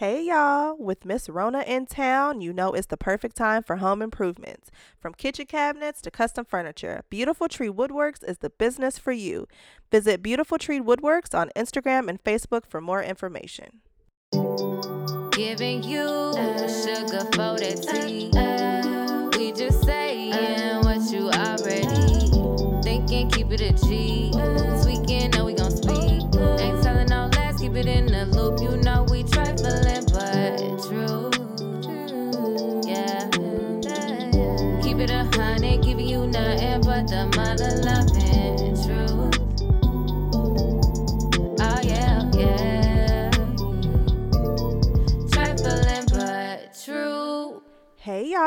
Hey y'all, with Miss Rona in town, you know it's the perfect time for home improvements. From kitchen cabinets to custom furniture, Beautiful Tree Woodworks is the business for you. Visit Beautiful Tree Woodworks on Instagram and Facebook for more information. Giving you uh, sugar for that uh, tea. Uh. We just saying what you already thinking. Keep it a G.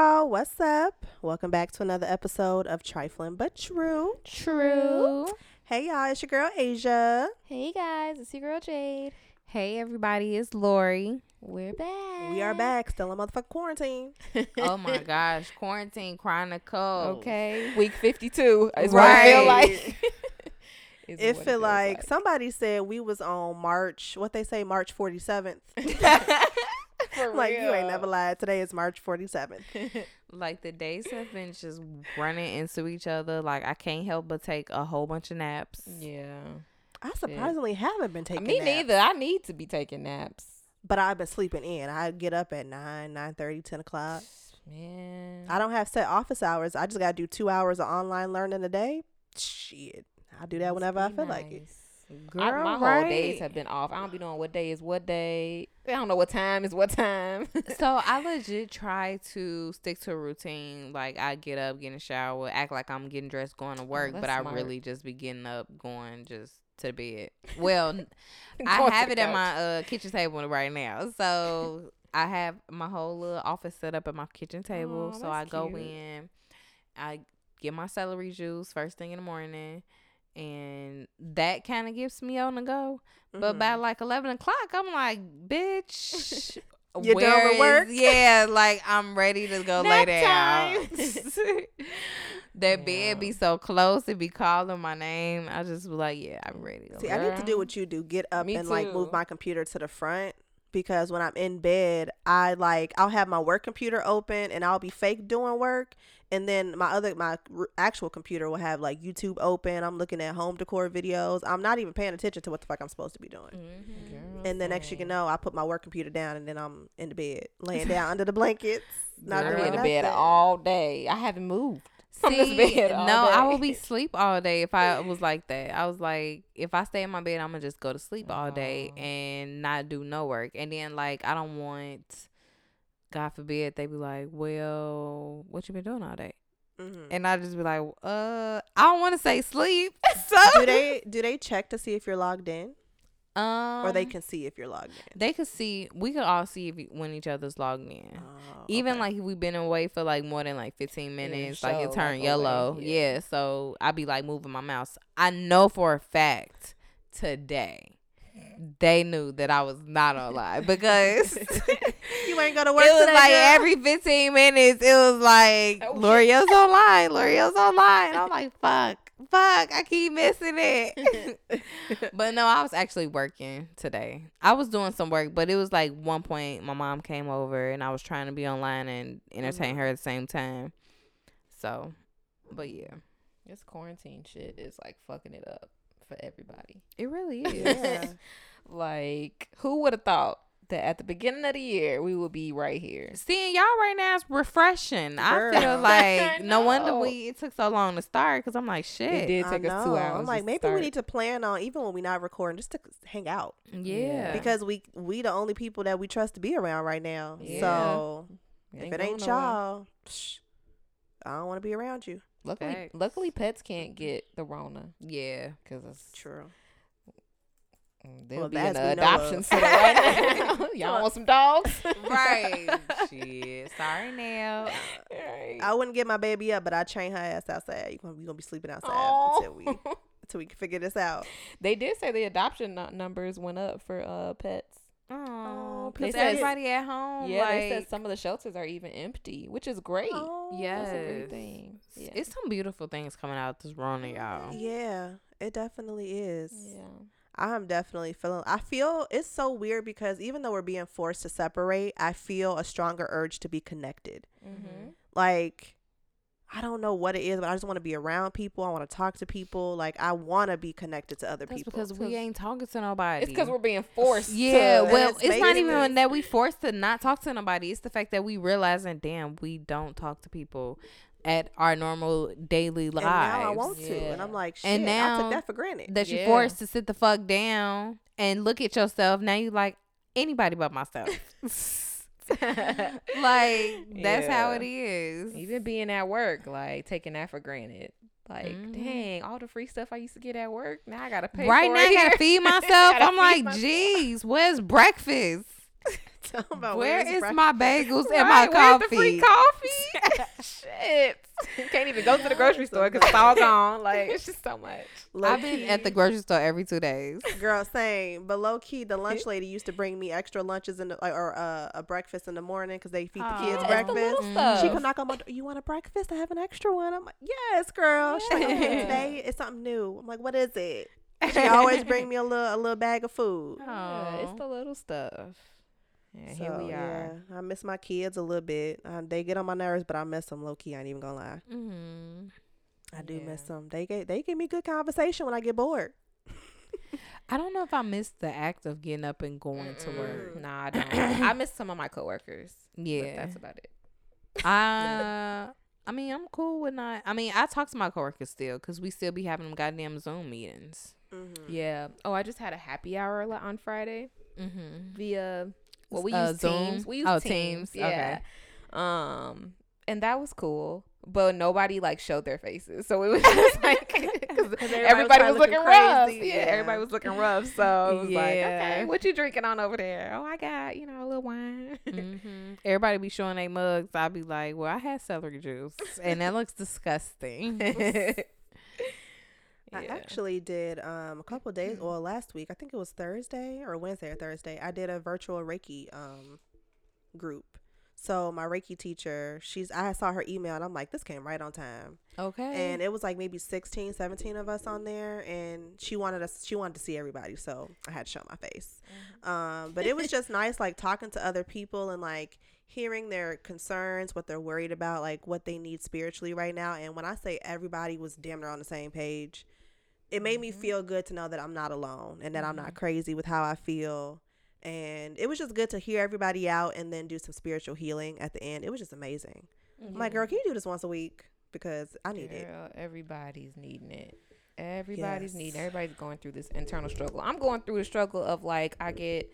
y'all, what's up? Welcome back to another episode of Trifling But True. True. Hey y'all, it's your girl Asia. Hey guys, it's your girl Jade. Hey everybody, it's Lori. We're back. We are back, still in motherfucking quarantine. oh my gosh, quarantine chronicle. Okay. Week 52 is what I feel like. Is It what feel feels like somebody said we was on March, what they say, March 47th. For like, you ain't never lied. Today is March 47th. Like the days have been just running into each other. Like I can't help but take a whole bunch of naps. Yeah. I surprisingly haven't been taking Me naps, neither. I need to be taking naps. But I've been sleeping in. I get up at 9, 9 10 o'clock. Man. I don't have set office hours. I just got to do two hours of online learning a day. Shit. I'll do that whenever I feel like it. Girl, I, my right? whole days have been off. I don't be knowing what day is what day. I don't know what time is what time. so I legit try to stick to a routine. Like I get up, get in the shower, act like I'm getting dressed, going to work, but Oh, that's I really just be getting up, going just to bed. Well, I have it at my uh, kitchen table right now. So I have my whole little office set up at my kitchen table. Aw, so I that's go in, I get my celery juice first thing in the morning. And that kind of gets me on the go. But Mhm. by like eleven o'clock, I'm like, bitch. You done where with work? Yeah, like I'm ready to go lay down. time. that bed be so close, it be calling my name. I just be like, yeah, I'm ready. To See, lay I need to do what you do. Get up Me and like move my computer to the front because when I'm in bed, I like I'll have my work computer open and I'll be fake doing work, and then my other my r- actual computer will have like YouTube open. I'm looking at home decor videos. I'm not even paying attention to what the fuck I'm supposed to be doing. Mhm. And then next you can know, I put my work computer down and then I'm in the bed, laying down under the blankets, not I Girl. in the bed nothing. all day. I haven't moved. from this See, bed all no, I day. will be sleep all day if I was like that. I was like, if I stay in my bed, I'm gonna just go to sleep all day Oh. and not do no work. And then like I don't want, God forbid, they be like, well, what you been doing all day? Mhm. And I just be like, uh, I don't want to say sleep. so do they do they check to see if you're logged in, um, or they can see if you're logged in? they could see. We could all see if when each other's logged in. Oh, Even okay. like if we've been away for like more than like 15 minutes, like it like, turned away, yellow. yeah. Yeah. So I'd be like moving my mouse. I know for a fact today they knew that I was not online because you ain't go to work It was like girl? every 15 minutes it was like Oh. L'Oreal's online, L'Oreal's online. I'm like, fuck, fuck, I keep missing it. but no, I was actually working today. I was doing some work, but it was like one point my mom came over and I was trying to be online and entertain Mhm. her at the same time. So, but yeah, This quarantine shit is like fucking it up for everybody. it really is. Yeah. Like, who would have thought that at the beginning of the year we would be right here? Seeing y'all right now is refreshing. I Girl. feel I like no wonder we it took so long to start because I'm like shit. It did take us two hours. I'm like, to maybe start. we need to plan on even when we're not recording, just to hang out Yeah. because we we the only people that we trust to be around right now. Yeah. So We if it ain't y'all, psh, I don't want to be around you. Luckily, Facts. luckily, pets can't get the Rona yeah. because it's True. Mm, they'll Well, be in the adoption of. center right now. Y'all want some dogs? right. Shit. Sorry now. Right. I wouldn't get my baby up, but I train her ass outside. You gonna, we gonna be sleeping outside Aw. until we until we can figure this out. They did say the adoption nu- numbers went up for uh pets. Oh, They because everybody at home. yeah, they said some of the shelters are even empty, which is great. Oh, That's a great thing. Yeah. It's some beautiful things coming out this Rona, y'all. Yeah, it definitely is. yeah. I'm definitely feeling. I feel it's so weird because even though we're being forced to separate, I feel a stronger urge to be connected. Mm-hmm. Like, I don't know what it is, but I just want to be around people. I want to talk to people. Like, I want to be connected to other That's people. because we ain't talking to nobody. It's because we're being forced. Yeah, to, well, it's it's, not even that we forced to not talk to nobody. It's the fact that we realizing, damn, we don't talk to people at our normal daily lives. and now I want to, and I'm like, shit, And I now took that for granted. that you Yeah. forced to sit the fuck down and look at yourself. Now you like anybody but myself. like that's how it is. Even being at work, like taking that for granted. Like, Mhm. dang, all the free stuff I used to get at work, now I gotta pay. For it. Right for now, it I gotta feed myself. Gotta I'm like, feed myself. geez, where's breakfast? Talking about Where where's is breakfast? my bagels and my Right, where's coffee? the free coffee? Shit, can't even go to the grocery store because it's all gone. Like, it's just so much. Low I've been at the grocery store every two days. Girl, same. But low key, the lunch lady used to bring me extra lunches in the, or uh, a breakfast in the morning because they feed the kids Aw. breakfast. little stuff. She come knock on my door. You want a breakfast? I have an extra one. I'm like, yes, girl. She's like, okay, today it's something new. I'm like, what is it? She always bring me a little a little bag of food. Yeah, it's the little stuff. Yeah, here So, we are. Yeah, I miss my kids a little bit. Uh, they get on my nerves, but I miss them low key. I ain't even gonna lie. Mm-hmm. I do miss them. They get they give me good conversation when I get bored. I don't know if I miss the act of getting up and going to work. Nah, I don't. I miss some of my coworkers. but Yeah, that's about it. I. I mean, I'm cool with not. I mean, I talk to my coworkers still because we still be having them goddamn Zoom meetings. Mm-hmm. Yeah. Oh, I just had a happy hour on Friday Mm-hmm. via. Well, we Uh, use Zoom? Teams. We use Oh, Teams. Teams. Yeah. Um, and that was cool. But nobody like showed their faces, so it was just like 'cause everybody was everybody was looking looking rough. crazy. Yeah, Yeah. everybody was looking rough. So it was like, Yeah. okay, what you drinking on over there? Oh, I got you know a little wine. Mm-hmm. Everybody be showing their mugs. I'd be like, well, I had celery juice, and that looks disgusting. I Yeah. actually did um a couple days well last week I think it was Thursday or Wednesday or Thursday I did a virtual Reiki um group. So my Reiki teacher, she's I saw her email and I'm like this came right on time. okay. And it was like maybe 16, 17 of us on there and she wanted us she wanted to see everybody, so I had to show my face. Um but it was just nice like talking to other people and like hearing their concerns, what they're worried about, like what they need spiritually right now. And when I say everybody was damn near on the same page, it made me mm-hmm. feel good to know that I'm not alone and that I'm not mm-hmm. crazy with how I feel. And it was just good to hear everybody out and then do some spiritual healing at the end. It was just amazing. I'm like, girl, mm-hmm. can you do this once a week? Because I need it. Everybody's needing it. Everybody's Yes. needing. Everybody's going through this internal struggle. I'm going through the struggle of like I get,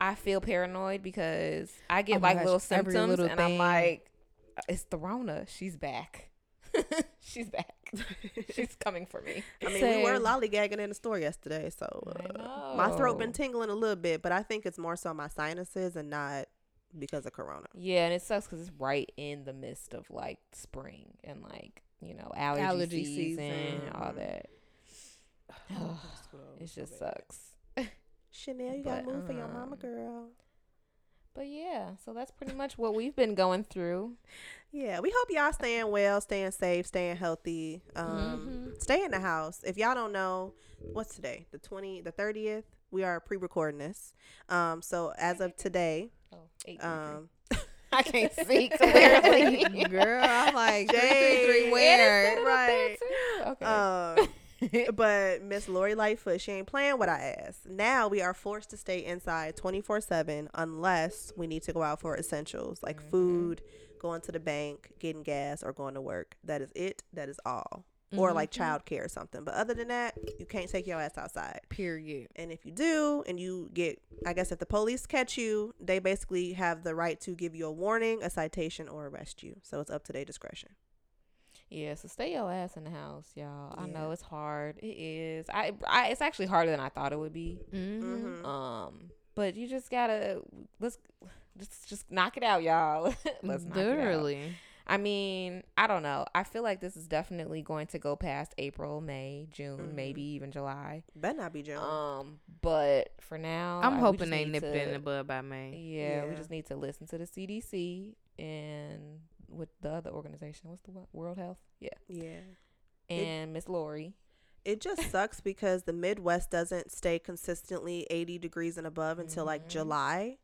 I feel paranoid because I get Oh like gosh, little symptoms, little and I'm like, uh, it's the Rona. She's back. She's back. She's coming for me. I mean, we were lollygagging in the store yesterday, so uh, my throat been tingling a little bit, but I think it's more so my sinuses and not because of corona. Yeah, and it sucks because it's right in the midst of like spring and like you know allergy, Allergy season, season. all that. it just sucks. Chanel, you gotta But, move for your mama, um, girl. But yeah, so that's pretty much what we've been going through. Yeah, we hope y'all staying well, staying safe, staying healthy. Um, Mm-hmm. stay in the house. If y'all don't know, what's today? The twenty, the thirtieth. We are pre-recording this. Um, so as of today, Oh, eight. um, I can't see clearly. Girl, I'm like three, Jade. three, three, where? Right. Okay. um, but Miss Lori Lightfoot, she ain't playing what I asked. Now we are forced to stay inside 24 7 unless we need to go out for essentials like Mm-hmm. food, going to the bank, getting gas, or going to work. That is it. That is all. Or like Mm-hmm. childcare or something. But other than that, you can't take your ass outside. Period. And if you do, and you get, I guess if the police catch you, they basically have the right to give you a warning, a citation, or arrest you. So it's up to their discretion. Yeah, so stay your ass in the house, y'all. I know it's hard. It is. I, I. It's actually harder than I thought it would be. Mm-hmm. Um, but you just gotta let's just just knock it out, y'all. let's knock it out. Literally. I mean, I don't know. I feel like this is definitely going to go past April, May, June, Mhm. maybe even July. Better not be June. Um, but for now, I'm I- we hoping they need nip it in the bud by May. Yeah, we just need to listen to the CDC and with the other organization. What's the one? World Health? Yeah, yeah. And Miss Lori. it just sucks because the Midwest doesn't stay consistently 80 degrees and above until like Mhm. July.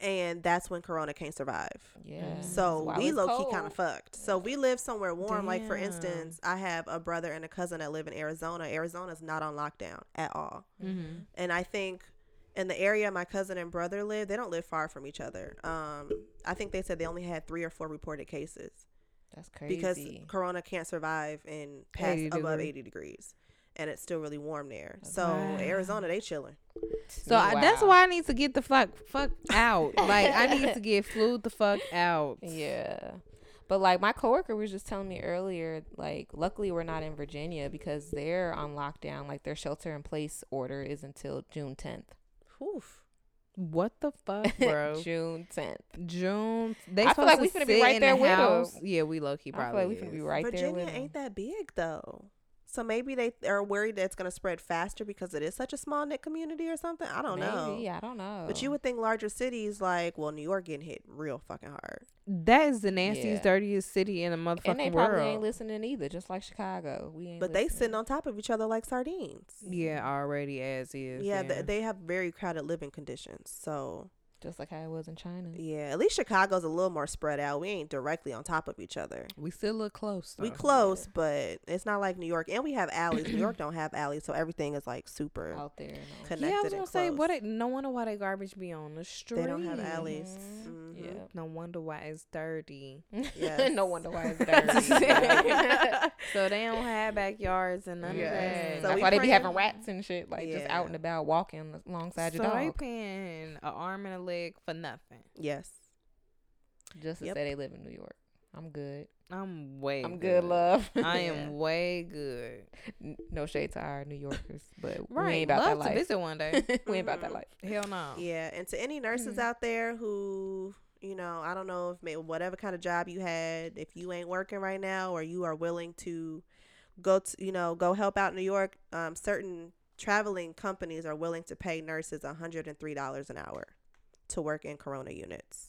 And that's when Corona can't survive. Yeah. So we it's low key kind of fucked. So we live somewhere warm. Like for instance, I have a brother and a cousin that live in Arizona. Arizona's not on lockdown at all. Mm-hmm. And I think in the area my cousin and brother live, they don't live far from each other. Um, I think they said they only had three or four reported cases That's crazy. because Corona can't survive in past 80 above degree. 80 degrees. And it's still really warm there. That's So Wow. Arizona, they chilling. So I, that's why I need to get the fuck fuck out. like I need to get flued the fuck out. Yeah. But like my coworker was just telling me earlier, like luckily we're not in Virginia because they're on lockdown. Like their shelter in place order is until June tenth. Oof. What the fuck, bro? June tenth. June. They I feel like supposed we to finna be right there the with 'em. house. Yeah, we low key probably. I feel like we finna be is. right there Virginia ain't that big though. So maybe they are worried that it's going to spread faster because it is such a small knit community or something. I don't know. Maybe, I don't know. But you would think larger cities like, well, New York getting hit real fucking hard. That is the nastiest, Yeah. dirtiest city in the motherfucking and they probably world. ain't listening either, just like Chicago. We ain't. But they listening. sitting on top of each other like sardines. yeah, already as is. Yeah, Yeah, th- they have very crowded living conditions. So just like how it was in China. yeah, at least Chicago's a little more spread out. We ain't directly on top of each other. we still look close. We though. close, but it's not like New York. And we have alleys. New York don't have alleys, so everything is like super out there. and connected. Yeah, I was and gonna say what? close. It, no wonder why they garbage be on the street. They don't have alleys. Mhm. Mhm. Yeah. No wonder why it's dirty. Yes. no wonder why it's dirty. so they don't have backyards and none Yeah. of that. So That's we why they be having rats and shit, like just out and about walking alongside so your they dog. paying an arm and a leg for nothing. Yes. Just to Yep. say they live in New York. I'm good. I'm way. I'm good, love. I Yeah. am way good. No shade to our New Yorkers, but we ain't about love that to life. visit one day. we ain't about that life. Hell no. Yeah, and to any nurses Mhm. out there who, you know, I don't know if maybe whatever kind of job you had, if you ain't working right now or you are willing to go to, you know, go help out in New York, um, certain traveling companies are willing to pay nurses $103 an hour to work in corona units.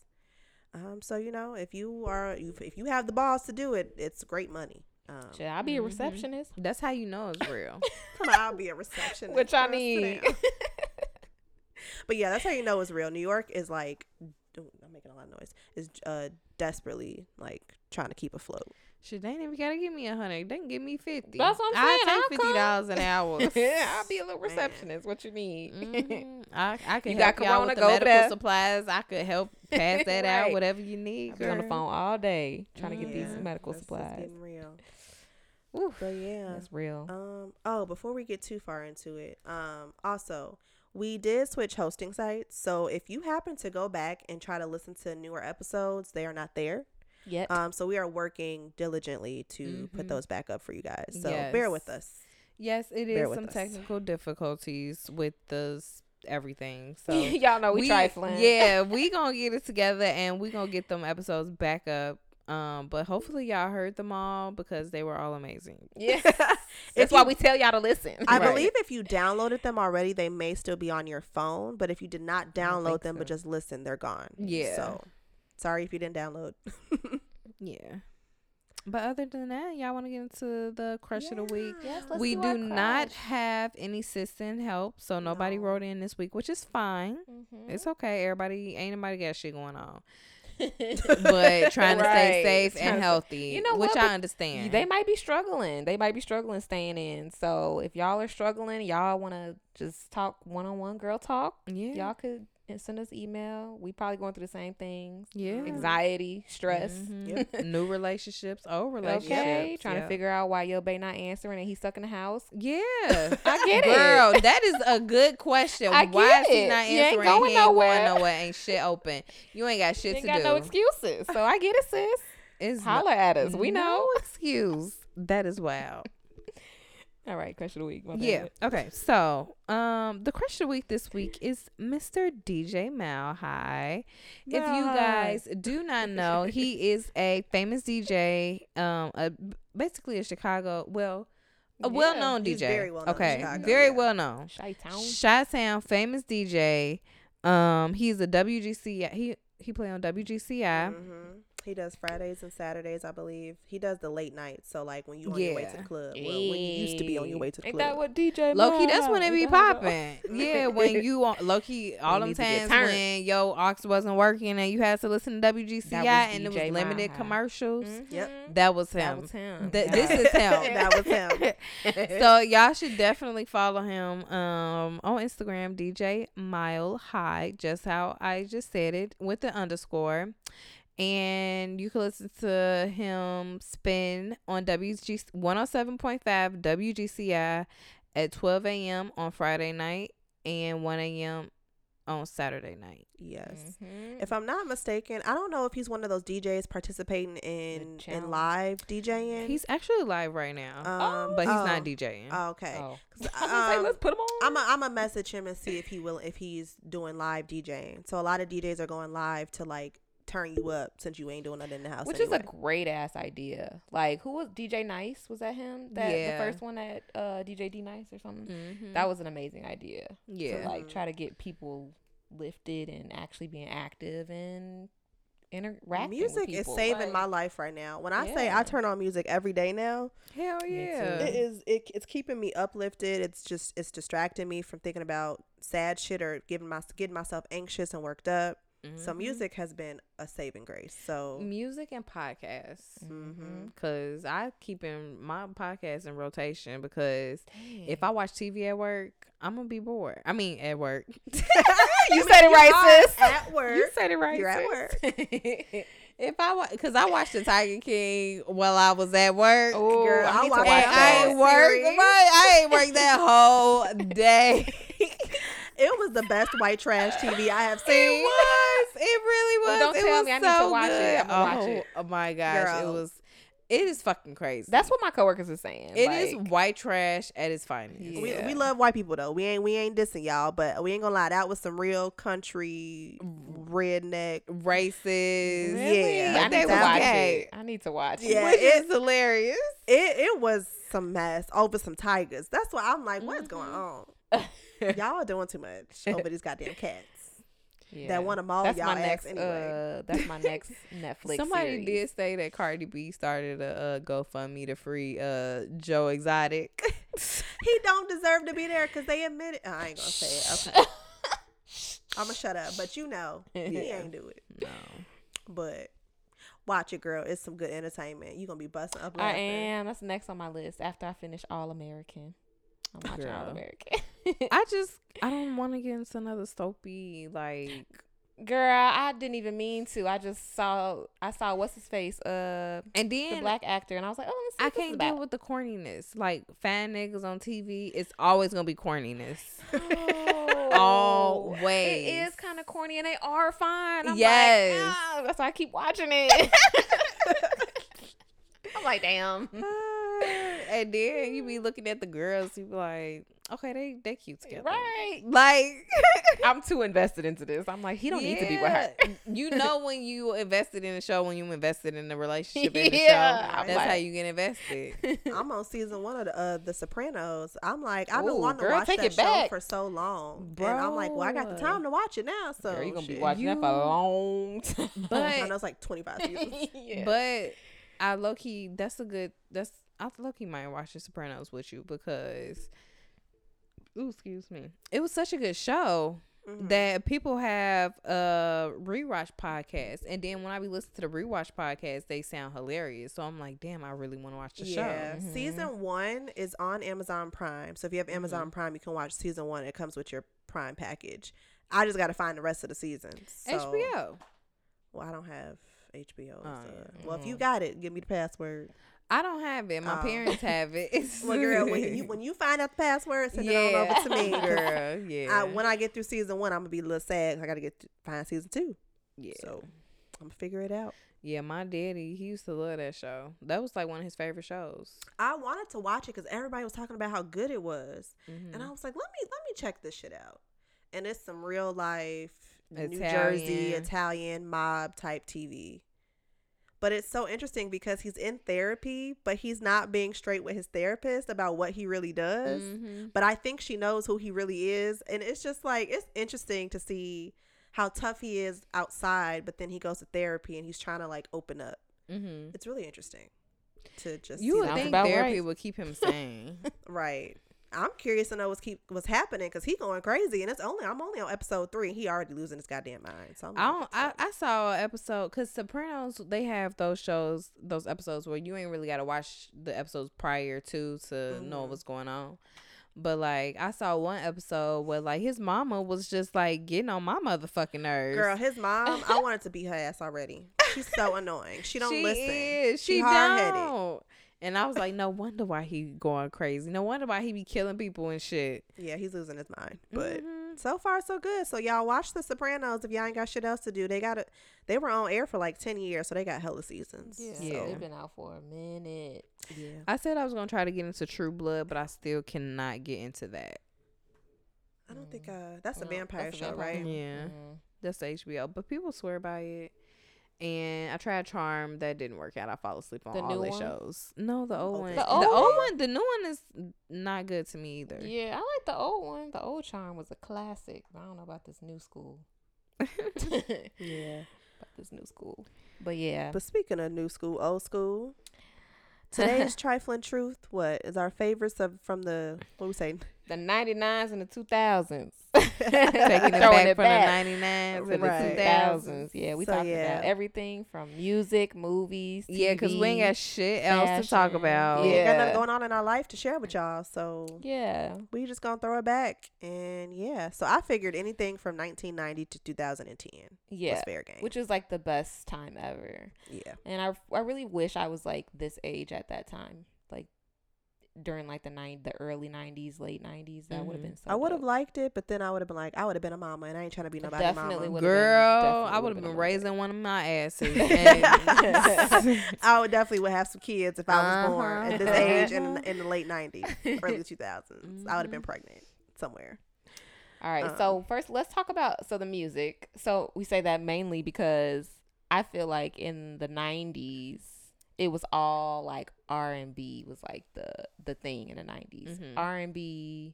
Um, so you know, if you are you if you have the balls to do it, it's great money. Um, Should I be a Mhm. receptionist? That's how you know it's real. come on, I'll be a receptionist. Which I need. But yeah, that's how you know it's real. New York is like, ooh, I'm making a lot of noise. Is uh desperately like trying to keep afloat. Shit, they ain't even gotta give me a hundred. They can give me fifty. That's what I'm saying. I'll take fifty dollars an hour. yeah, I'll be a little Man. receptionist. What you need? Mhm. I I can You help got y'all with the go medical there. supplies. I could help pass that out. Whatever you need. I'll be on the phone all day trying to get these Yeah, medical that's- that's supplies. getting real. Oof, But yeah. that's real. Um. Oh, before we get too far into it, um. Also, we did switch hosting sites, so if you happen to go back and try to listen to newer episodes, they are not there. Yet. Um. So we are working diligently to put Mhm. those back up for you guys. So bear with us. Yes, it Bear is some us. technical difficulties with the everything. So Y'all know we, trifling. Yeah, we gonna get it together and we gonna get them episodes back up. Um, but hopefully y'all heard them all because they were all amazing. Yeah. That's why we tell y'all to listen. I Right. believe if you downloaded them already, they may still be on your phone. But if you did not download them but just listen, they're gone. Yeah. So sorry if you didn't download. Yeah. But other than that, y'all want to get into the crush of the week. Yes, we do do not have any assistant help, so nobody No. wrote in this week, which is fine. Mhm. It's okay. Everybody, ain't nobody got shit going on, but trying to stay safe Trying and healthy, You know which what? I But understand. They might be struggling. They might be struggling staying in. So if y'all are struggling, y'all want to just talk one on one girl talk, yeah, y'all could uh, send us email. We probably going through the same things. yeah, Anxiety, stress. Mhm. new relationships, old relationships. Okay, trying yeah. to figure out why your bae not answering and he's stuck in the house. Yeah, I get it. girl. That is a good question. I Why get is he not You ain't answering? going he ain't nowhere. going nowhere. Ain't shit open. You ain't got shit to do. ain't to got do. no excuses. So I get it, sis. It's Holler at us. We know. no know. excuse. That is wild. All right, question of the week. My Yeah. Okay. So, um, the question of the week this week is Mr. DJ Mal High. If you Mal guys do not know, he is a famous DJ. Um, a, basically a Chicago, well, a Yeah, well-known DJ. very well known okay, Chicago, very yeah. well known. Chi-town. Chi-Town famous DJ. Um, he's a WGC. He he play on WGCI. Mhm. He does Fridays and Saturdays, I believe. He does the late nights. So like when you on your way to the club. Well, when you used to be on your way to the Ain't club. that what DJ Low key, that's when it be Ain't that what- popping. Yeah, when you on low key, all We them need to get times when yo aux wasn't working and you had to listen to WGCI and it was limited Miles. commercials. Yep. Mhm. That was him. That was him. Th- Yeah. this is him. that was him. so y'all should definitely follow him um on Instagram, DJ Mile High, just how I just said it with the underscore. And you can listen to him spin on WG 107.5 WGCI at 12 a.m. on Friday night and 1 a.m. on Saturday night. Yes. Mhm. If I'm not mistaken, I don't know if he's one of those DJs participating in in live DJing. He's actually live right now, um, but he's oh, not DJing. oh, okay. Oh. 'Cause, I was gonna say, um, let's put him on. I'm a, I'm a message him and see if he will if he's doing live DJing. So a lot of DJs are going live to like turn you up since you ain't doing nothing in the house. Which anyway. is a great ass idea. Like, who was DJ Nice? Was that him? That Yeah. the first one at uh, DJ D Nice or something? Mhm. That was an amazing idea. yeah. To like try to get people lifted and actually being active and interacting. music is saving Like, my life right now. When I say I turn on music every day now, Hell yeah. it is it, it's keeping me uplifted. It's just it's distracting me from thinking about sad shit or giving my getting myself anxious and worked up. So Mhm. music has been a saving grace. So music and podcasts because i keep in my podcast in rotation because Dang. if i watch tv at work i'm gonna be bored i mean at work you said it right, sis. at work. you said it right You're at sis. work. if i watch, because i watched the tiger king while i was at work Oh, Girl, I I need to watch I ain't work, I ain't worked that whole day. It was the best white trash TV I have seen. Was. It really was. Well, don't it tell was me. I need to so watch it. I'ma watch oh, it. oh my gosh, it was. It is fucking crazy. That's what my coworkers are saying. It is like, white trash at its finest. We, Yeah. we love white people though. We ain't we ain't dissing y'all, but we ain't gonna lie. That was some real country redneck. Racist. Really? Yeah, I need to watch gay. it. I need to watch Yeah, it. Which is hilarious. It it was some mess over some tigers. That's why I'm like, what's going mm-hmm. on? y'all are doing too much over these goddamn cats. Yeah. That one of maul That's y'all my next. anyway. Uh, that's my next Netflix. Somebody series. did say that Cardi B started a, uh GoFundMe to free uh Joe Exotic. he don't deserve to be there because they admitted. Oh, I ain't gonna say it. Okay. I'm gonna shut up. But you know, he ain't do it. no. But watch it, girl. It's some good entertainment. You gonna be busting up. I am. That's next on my list after I finish All American. I'm watching All American. I just I don't want to get into another soapy like Girl, I didn't even mean to. I just saw. I saw what's his face. Uh, and then the black actor, and I was like, oh, let's see I what this is can't deal with the corniness. Like fan niggas on TV, it's always gonna be corniness. Oh, Always. It is kind of corny, and they are fine. I'm Yes. like, ah, that's why I keep watching it. I'm like, damn. and then you be looking at the girls, you be like, okay, they they cute together, Right. Like I'm too invested into this. I'm like, he don't need to be with her. You know when you invested in a show, when you invested in the relationship in the Yeah, show, I'm that's how you get invested. I'm on season one of the uh, The Sopranos. I'm like, I've been Ooh, wanting girl, to watch take that it show back. for so long, and I'm like, well, I got the time to watch it now. So Girl, you're gonna be shit. watching that for a long time. But- I know it's like 25 seasons. yeah. But I low key, that's a good. That's I low key might watch The Sopranos with you because, ooh, excuse me, it was such a good show Mhm. that people have uh rewatch podcasts, and then when I be listening to the rewatch podcast, they sound hilarious. So I'm like, damn, I really want to watch the yeah, show. Mm-hmm. season one is on Amazon Prime. So if you have Amazon Prime, you can watch season one. It comes with your Prime package. I just got to find the rest of the seasons. So, HBO. Well, I don't have HBO. Oh, so- yeah. Well, if you Mm. got it, give me the password. I don't have it. My Oh. parents have it. It's Well, girl, when you when you find out the password, send it on over to me, girl. Yeah. I, when I get through season one, I'm gonna be a little sad. I gotta get to find season two. yeah. So I'm gonna figure it out. Yeah, my daddy, he used to love that show. That was like one of his favorite shows. I wanted to watch it because everybody was talking about how good it was, Mhm. and I was like, let me let me check this shit out. And it's some real life New Jersey Italian. Italian mob type TV. But it's so interesting because he's in therapy, but he's not being straight with his therapist about what he really does. Mhm. But I think she knows who he really is, and it's just like it's interesting to see how tough he is outside, but then he goes to therapy and he's trying to like open up. Mm-hmm. It's really interesting to just You see would that. think about therapy right. would keep him sane. right. I'm curious to know what's keep what's happening because he going crazy and it's only I'm only on episode three and he already losing his goddamn mind. So I'm I don't. I, I saw an episode because Sopranos they have those shows, those episodes where you ain't really got to watch the episodes prior to to know Mhm. what's going on. But like I saw one episode where like his mama was just like getting on my motherfucking nerves. Girl, his mom, I wanted to beat her ass already. She's so annoying. She don't she listen. Is. She, She hard-headed. don't. And I was like, no wonder why he going crazy. No wonder why he be killing people and shit. Yeah, he's losing his mind. But Mhm. so far so good. So y'all watch The Sopranos if y'all ain't got shit else to do. They got it. They were on air for like ten years, so they got hella seasons. Yeah, Yeah. they've been out for a minute. yeah. I said I was gonna try to get into True Blood, but I still cannot get into that. I don't think uh that's a No, vampire that's a show, vampire. right? Yeah. Mhm. That's the HBO, but people swear by it. And I tried Charm, that didn't work out. I fall asleep on The all new their one? shows. No, the oh, old Okay. one. The The old old, one? one, the new one is not good to me either. Yeah, I like the old one. The old charm was a classic. I don't know about this new school. Yeah. about this new school. But yeah. But speaking of new school, old school, today's trifling truth. What is our favorites of from the what we say? the 99s and the 2000s. Taking it Throwing back it from back. the 99s and Right. the 2000s. Yeah, we So, talking yeah. about everything from music, movies, Yeah, because we ain't got shit else to talk fashion. about. We ain't got Yeah. nothing going on in our life to share with y'all, so Yeah. we just gonna throw it back. And yeah, so I figured anything from 1990 to 2010 was Yeah. fair game. Which is like the best time ever. yeah, And I I really wish I was like this age at that time. Like during like the nine the early nineties, late nineties. That would have been so I would have liked it, but then I would have been like, I would have been a mama, and I ain't trying to be I nobody definitely mama. would've been- Girl, definitely I would would've been been raising one of my asses. I would definitely would have some kids if I was born at this Uh-huh. age in in the late 90s, early 2000s. I would have been Mm-hmm. pregnant somewhere. All right. Um, so first, let's talk about so the music. So we say that mainly because I feel like in the '90s it was all like R and B was like the the thing in the '90s. Mhm. R and B.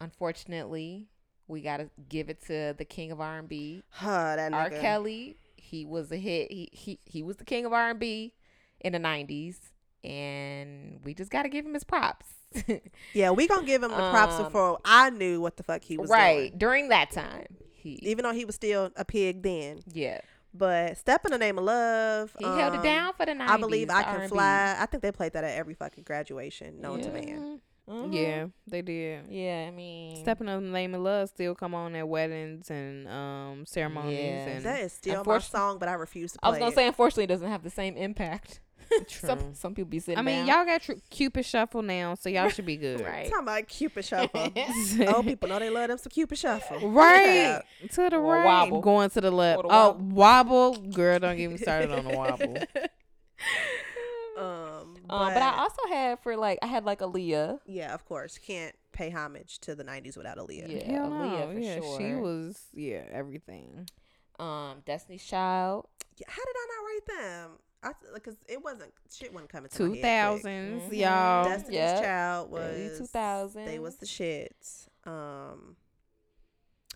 Unfortunately, we gotta give it to the king of R and B, Huh, that R. nigga. Kelly. He was a hit. He he he was the king of R and B in the '90s, and we just gotta give him his props. Yeah, we gonna give him the props Um, before I knew what the fuck he was right doing. during that time. He Even though he was still a pig then. yeah. But Step in the Name of Love. He held it um, down for the 90s. I believe I Can R&B. Fly. I think they played that at every fucking graduation known to Yeah. man. Mhm. yeah, they did. Yeah, I mean. Stepping on the name of love still come on at weddings and um ceremonies Yeah. and That is still my Unfortunately- song, but I refuse to I play was going it. to say, unfortunately, it doesn't have the same impact. True. some, some people be sitting I mean, down. y'all got tr- Cupid Shuffle now, so y'all should be good. Right. Talking about Cupid Shuffle. Old people know they love them some Cupid Shuffle. Right to the Or right, wobble. going to the left. The oh, wobble. wobble, girl! Don't get me started on the wobble. Um, but, Um, but I also had for like, I had like Aaliyah. yeah, of course, can't pay homage to the '90s without Aaliyah. Yeah, Hell Aaliyah no, for yeah, she was yeah everything. Um, Destiny's Child. Yeah, How did I not write them? I because it wasn't shit wasn't coming to Two my head quick. thousands, Mhm. y'all. Destiny's Yeah. Child was 2000s. They was the shits. Um,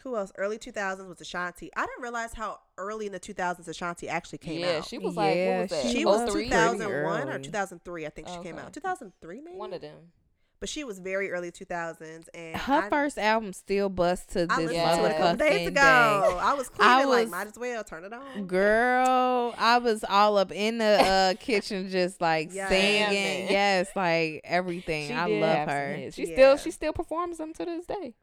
who else? Early 2000s was Ashanti. I didn't realize how early in the 2000s Ashanti actually came yeah, out. Yeah, she was like, Yeah, what was that? She She was 2001 or 2003, I think she came Okay. out. 2003 maybe. One of them. But she was very early 2000s, and Her I, first album still busts to I this listened to it a couple days ago. day. I was cleaning, I like was- might as well turn it on. Girl, I was all up in the uh, kitchen, just like Yes. singing. Yes, like everything. She I did love her. She Yeah. still she still performs them to this day.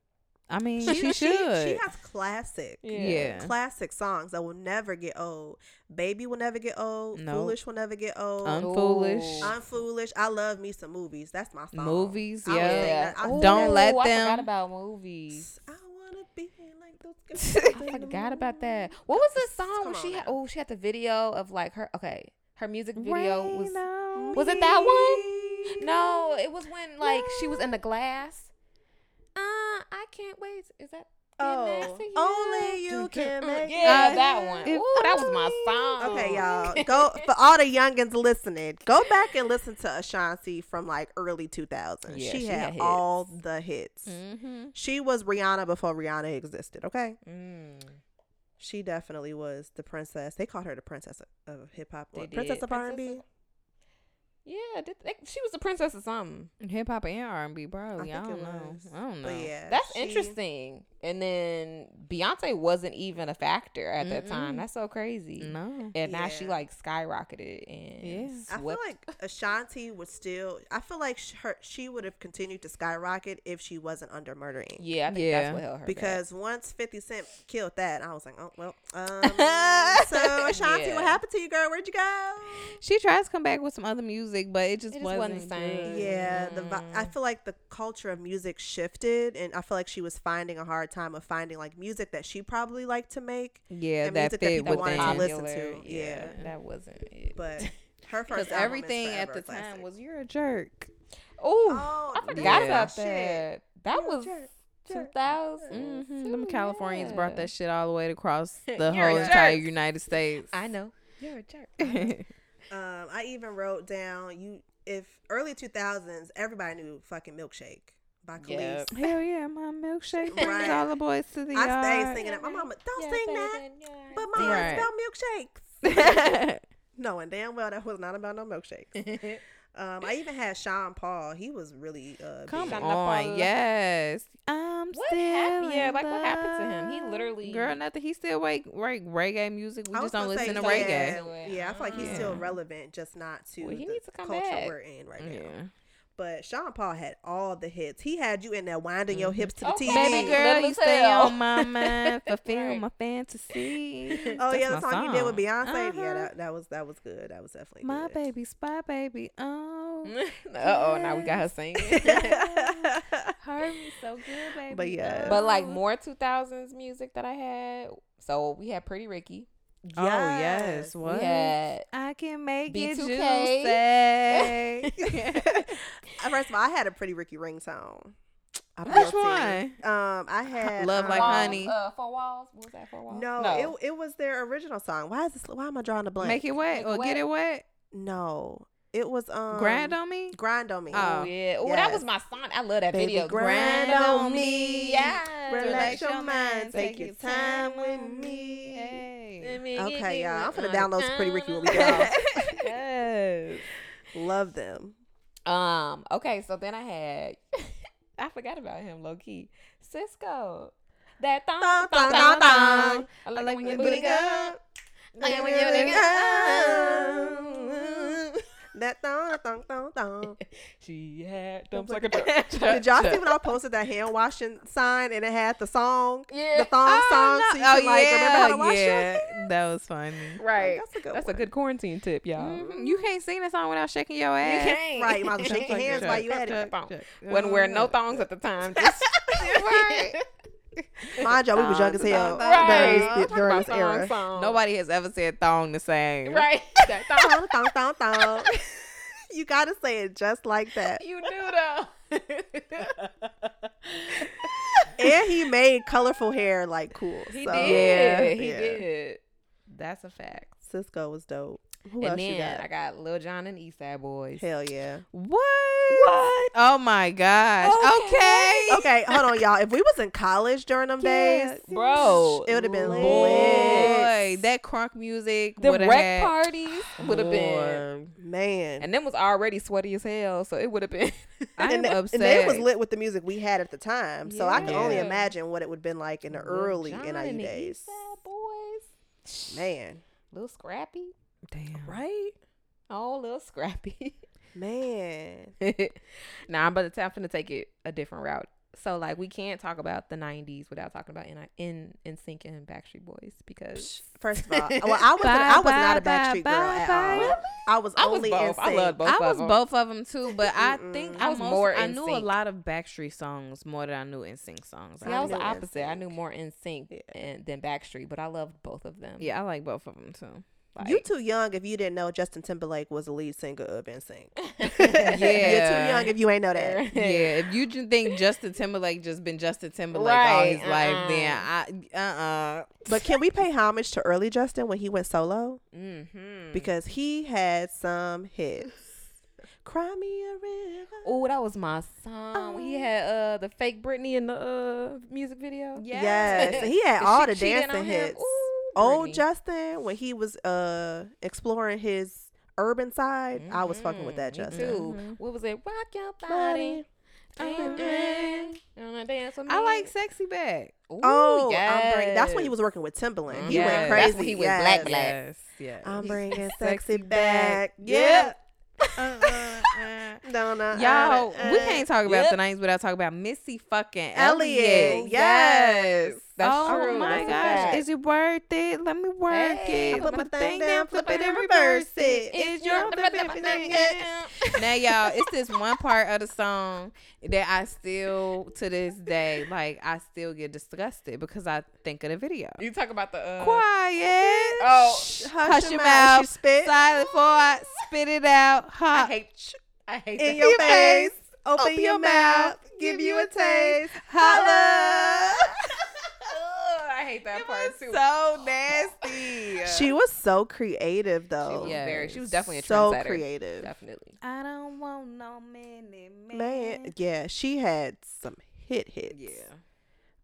I mean, She, she, she, should. she has classic. yeah. Classic songs that will never get old. Baby will never get old. Nope. Foolish will never get old. Unfoolish. Ooh. I'm foolish. I love me some movies. That's my song. Movies, I yeah. I Ooh, Don't let I them- forgot about movies. I wanna be like those. I forgot about that. What was the song Come she on had? Oh, she had the video of like her. Okay, her music video was. Rain on Was it that one? No, it was when like she was in the glass. Uh, I can't wait. Is that? Oh, nasty, only you can make. Yeah, I- that one. if Ooh, that was my song. Okay, y'all. Go for all the youngins listening. Go back and listen to Ashanti from like early 2000s. Yeah, she, she had had all the hits. Mm-hmm. She was Rihanna before Rihanna existed. Okay, Mm. she definitely was the princess. They called her the princess of- of hip hop. They Princess of R and B. Princess Yeah, did they, she was the princess of something. Hip hop and R and B, probably. I, think don't know. was. I don't know. But yeah, That's she- interesting. And then Beyonce wasn't even a factor at that time. That's so crazy. No. And now she like skyrocketed and Yeah. I feel like Ashanti would still. I feel like her she would have continued to skyrocket if she wasn't under murdering. Yeah, I think Yeah. that's what held her Because once Fifty Cent killed that, I was like, oh well. Um, so Ashanti, Yeah. what happened to you, girl? Where'd you go? She tries to come back with some other music, but it just, It just wasn't, wasn't the same. good. Yeah, the I Mm. feel like the culture of music shifted, and I feel like she was finding a hard time of finding like music that she probably liked to make, Yeah, And that music that fit people wanted to listen to, yeah. that wasn't it. but her first album everything is at the a time was "You're a jerk." oh, Oh, I forgot yeah. about Shit. that. That You're was jerk, two jerk. Mm-hmm. Them Californians brought that shit all the way across the whole entire jerk. United States. I know. You're a jerk. Um, I even wrote down you if early two thousands everybody knew fucking milkshake by Kelis. Yep. Hell yeah, my milkshake brings Right. all the boys to the I yard. stayed singing it. My mama don't sing that, but mom Right. it's about milkshakes. that. Knowing damn well that was not about no milkshakes. Um, I even had Sean Paul. He was really uh, Come big. On, yes. I'm What happened? Yeah, like, what happened to him? He literally- girl, nothing. He still wake write reggae music. We just don't listen say, to yeah, reggae. Yeah, I feel like he's still relevant, just not to Well, he the needs to come culture back. we're in right now. Yeah. But Sean Paul had all the hits. He had you in there winding your hips to the Okay. TV. Baby girl, you as stay hell. on my mind, fulfill Right. my fantasy. Oh That's yeah, the my song, you did with. Beyonce. Yeah, Uh-huh. that, that was that was good. That was definitely My good. baby, spy baby. Oh, uh oh, now we got her singing. heard me so good, baby. But yeah. but like Oh. more 2000s music that I had. So we had Pretty Ricky. Oh yes, what? We had I can make it B2K. juicy. Uh, First of all, I had a pretty Ricky ringtone. I'm Which one? Um, I had Love um, Like Walls, Honey. Uh, four walls. What was that? Four walls. No, It, it was their original song. Why is this? Why am I drawing a blank? Make it wet Make it or wet. get it wet. No, it was um Grind on me. grind on me. Oh, Oh, yeah. Oh, that was my song. I love that Baby, video. grind on me. Yeah. Relax your mind, take your time with me. Hey. Okay, y'all. I'm gonna download some Pretty Ricky when we get off. yes. Love them. Um. Okay. So then I had. I forgot about him. Low key. Sisqo. That thong Thong, thong thong, thong thong. thong. I like, like when your booty go. Like Like when when you your booty go. That thong, thong, thong, thong. She had Did dumps like a drum. Did y'all see when I posted that hand washing sign and it had the song, Yeah. the thong song, so you could like remember how to wash your yeah, hands? that was funny. Right. That's a good That's a good quarantine tip, y'all. Mhm. You can't sing that song without shaking your ass. You can't. Right, you might as well shake your hands while you at it. Thong. Wasn't wearing no thongs at the time. Just right. Mind y'all, we was young as hell uh, Right. during this, Talk during about this era. song, song. Nobody has ever said thong the same. Right. Thong. Thong, thong, thong, thong. You gotta say it just like that. You do though. And he made colorful hair like cool. He so, did. Yeah. he Yeah. did. That's a fact. Sisqo was dope. Who and then got? I got Lil Jon and Eastside Boys. Hell yeah. What? What? Oh my gosh. Okay. Okay, hold on, y'all. If we was in college during them days, Bro, It would've been lit. Boy, that crunk music. The rec had- parties would have been, man. and them was already sweaty as hell, so it would have been. I am and, upset. and they was lit with the music we had at the time. So I can only imagine what it would have been like in the Lil early Jon NIU and days. Boys, Man. Lil Scrappy. Damn. Right? Oh, Lil Scrappy. Man. now I'm about to time to take it a different route. So like we can't talk about the '90s without talking about in in NSYNC and Backstreet Boys because First of all, well, I was I was not a Bye, bye, Backstreet girl bye, at bye. all. I was I was both. I loved both. I of was them. both of them too, but I think I I was most, more I knew a lot of Backstreet songs more than I knew NSYNC songs. See, I was the opposite. I knew more in sync Yeah. and than Backstreet, but I loved both of them. yeah, I like both of them too. Like, you too young if you didn't know Justin Timberlake was the lead singer of NSYNC. Yeah. You're too young if you ain't know that. yeah, if you think Justin Timberlake just been Justin Timberlake all his life, uh-uh. then I uh uh But can we pay homage to early Justin when he went solo? mm-hmm. Because he had some hits. Cry me a river. oh, that was my song. Oh. He had uh the fake Britney in the uh music video. Yes, and he had She all the dancing hits. Ooh, Old Justin, when he was uh exploring his urban side, I was fucking with that Mhm, me Justin. too. Mhm. What was it? Rock your Body. body. Dance, with me? I like sexy back. Ooh, Oh, yes. I'm bring, that's when he was working with Timberland. He Yes. went crazy. That's when he went yes. black, black. Yes, yes. I'm bringing Sexy sexy back. back. Yeah. Uh-uh. No, no. Y'all, uh, we uh. can't talk about Yep. the names without talking about Missy fucking Elliot. Elliott. Yes. That's oh true. my That's gosh, is it worth it? Let me work Hey, it. I put my thing down, flip it and reverse it. It's your now, y'all, it's this one part of the song that I still, to this day, like I still get disgusted because I think of the video. You talk about the uh, Quiet. Oh, hush hush, your mouth. Mouth. spit. Silent for I spit it out. I Hot. hate. I hate in your face. face. Open, your mouth. Give you a taste. Holla. Ugh, I hate that part too. so nasty. She was so creative She though. was Yes. very. She was definitely a so trendsetter. creative. Definitely. I don't want no mini man. Man, yeah, she had some hit hits. Yeah.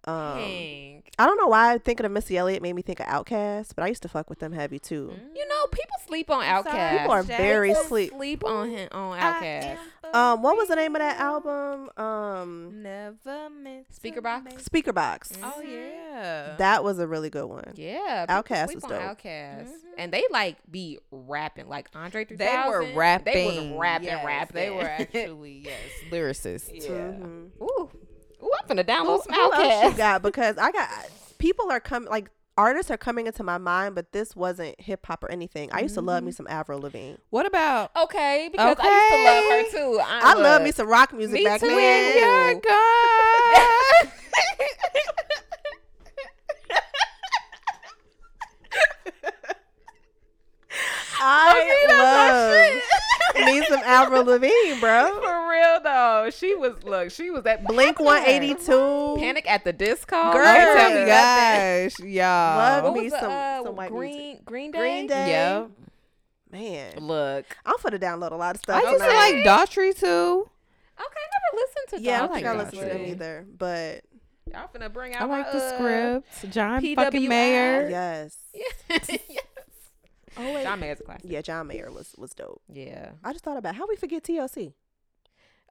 Um, Hank. I don't know why thinking of Missy Elliott made me think of Outkast, but I used to fuck with them heavy too. You know, people sleep on I'm. Outkast. People are very People sleep. sleep on him on Outkast. Um, what was the name of that album? Um, Never meant Speaker box? make- Speaker Box. Oh yeah. That was a really good one. Yeah, people Outkast sleep was on dope. Outkast, Mhm. and they like be rapping like Andre 3000. they were rapping. They was rapping, yes, rapping. They were actually yes lyricists. Yeah. Mhm. Ooh, ooh, I'm finna Who, download some who else you got? Because I got people are coming like artists are coming into my mind, but this wasn't hip hop or anything. I used to love me mm-hmm. some Avril Lavigne. What about Okay, because I used to love her too. I, I love look, me some rock music Me back too. then. When you're Ooh. I love me some Avril Lavigne, bro. For real though, she was look. She was that Blink One Eighty Two. Panic at the Disco. Girl. Oh Tell me gosh, y'all. Love What me was the, some- uh, some white Green music. Green Day? Green Day. Yeah. Man, Look, I'm for to download a lot of stuff. I used to like Daughtry too. okay, I never listened to. Yeah, I Daughtry, don't think I listened to them either. But Y'all finna bring out I like my, the uh, scripts. John PWI. fucking Mayer. yes. yes. Oh wait. John Mayer's a classic. Yeah, John Mayer was was dope. Yeah. I just thought about how we forget TLC.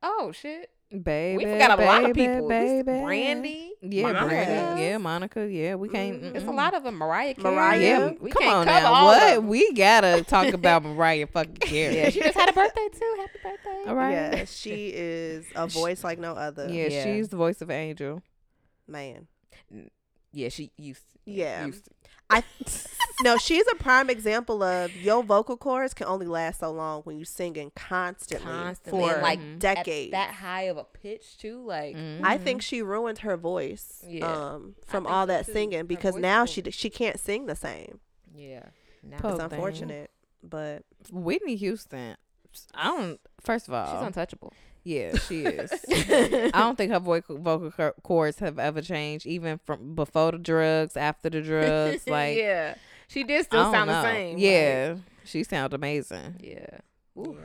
Oh shit. Baby, We forgot a lot of people. baby. Brandy. Yeah, Monica. Brandy. Yeah, Monica. Yeah, we can't. Mhm. It's a lot of them. Mariah Carey. Mariah. Yeah, we come can't on cover now. all What? We gotta talk about Mariah fucking Carey. Yeah, she just had a birthday too. Happy birthday. All right. Yeah, she is a voice like no other. Yeah, Yeah. she's the voice of Angel. Man. Yeah, she used. To, Yeah. Used to. I no, she's a prime example of your vocal cords can only last so long when you singing constantly, Constantly, for and, like, Mhm. decades. That high of a pitch too. Like. I Mhm. think she ruined her voice Yeah. um, from all that too. singing because now she she can't sing the same. Yeah. Now Po- It's thing. unfortunate, but Whitney Houston. I don't. First of all, she's untouchable. Yeah, she is. I don't think her vocal vocal cords have ever changed, even from before the drugs, after the drugs. Like, yeah, she did still sound know. the same. like, Yeah, she sounds amazing. yeah. Ooh.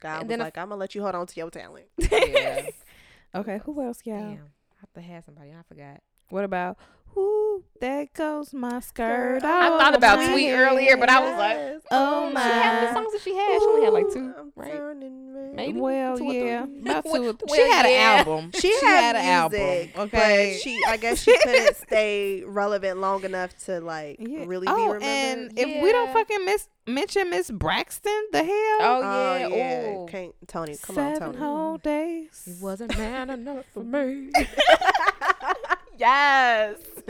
God And was then a- like, "I'm gonna let you hold on to your talent." Yeah. Okay, who else, y'all? Damn. I have to have somebody. I forgot. What about? Ooh, there goes my skirt. I oh, thought about over Tweet head. earlier, but I was like, Yes. Oh, oh She my. had the songs that she had. She only had like two, right? Maybe Well, two yeah, about two. or- Well, she had yeah. an album. She, had, an music, album. Okay, but she I guess she couldn't stay relevant long enough to like Yeah. really be oh, remembered. and if we don't fucking miss mention Miss Braxton, the hell. Oh Oh, yeah. yeah, Oh. can't Toni, come Seven on, Toni. whole days. He wasn't man enough for me. yes.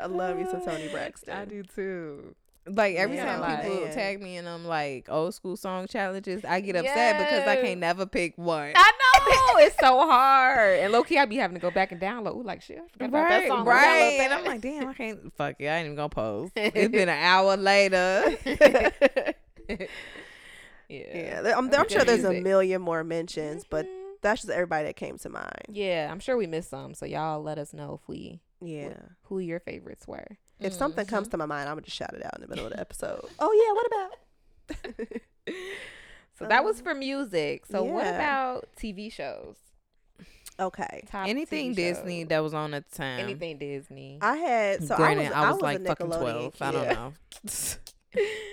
I love you some Toni Braxton. I do too. Like every Yeah, time people Man. tag me in them like old school song challenges, I get upset because I can't never pick one. I know it's so hard, and low key I be having to go back and download. Ooh, like shit, I forgot about that Right, song. right. Download And. I'm like, damn, I can't. Fuck it, I ain't even gonna post. It's been an hour later. yeah, Yeah, I'm, I'm sure there's a million more mentions, but Mhm. That's just everybody that came to mind. yeah, I'm sure we missed some. So y'all let us know if we Yeah. who your favorites were. If something Mm-hmm. comes to my mind, I'm gonna just shout it out in the middle of the episode. oh yeah, what about? So that was Um, for music. So what about TV shows? Okay. Top Anything Disney shows. that was on at the time. anything Disney. I had so Granted, I was, I was, like a fucking twelve. Kid. I don't know.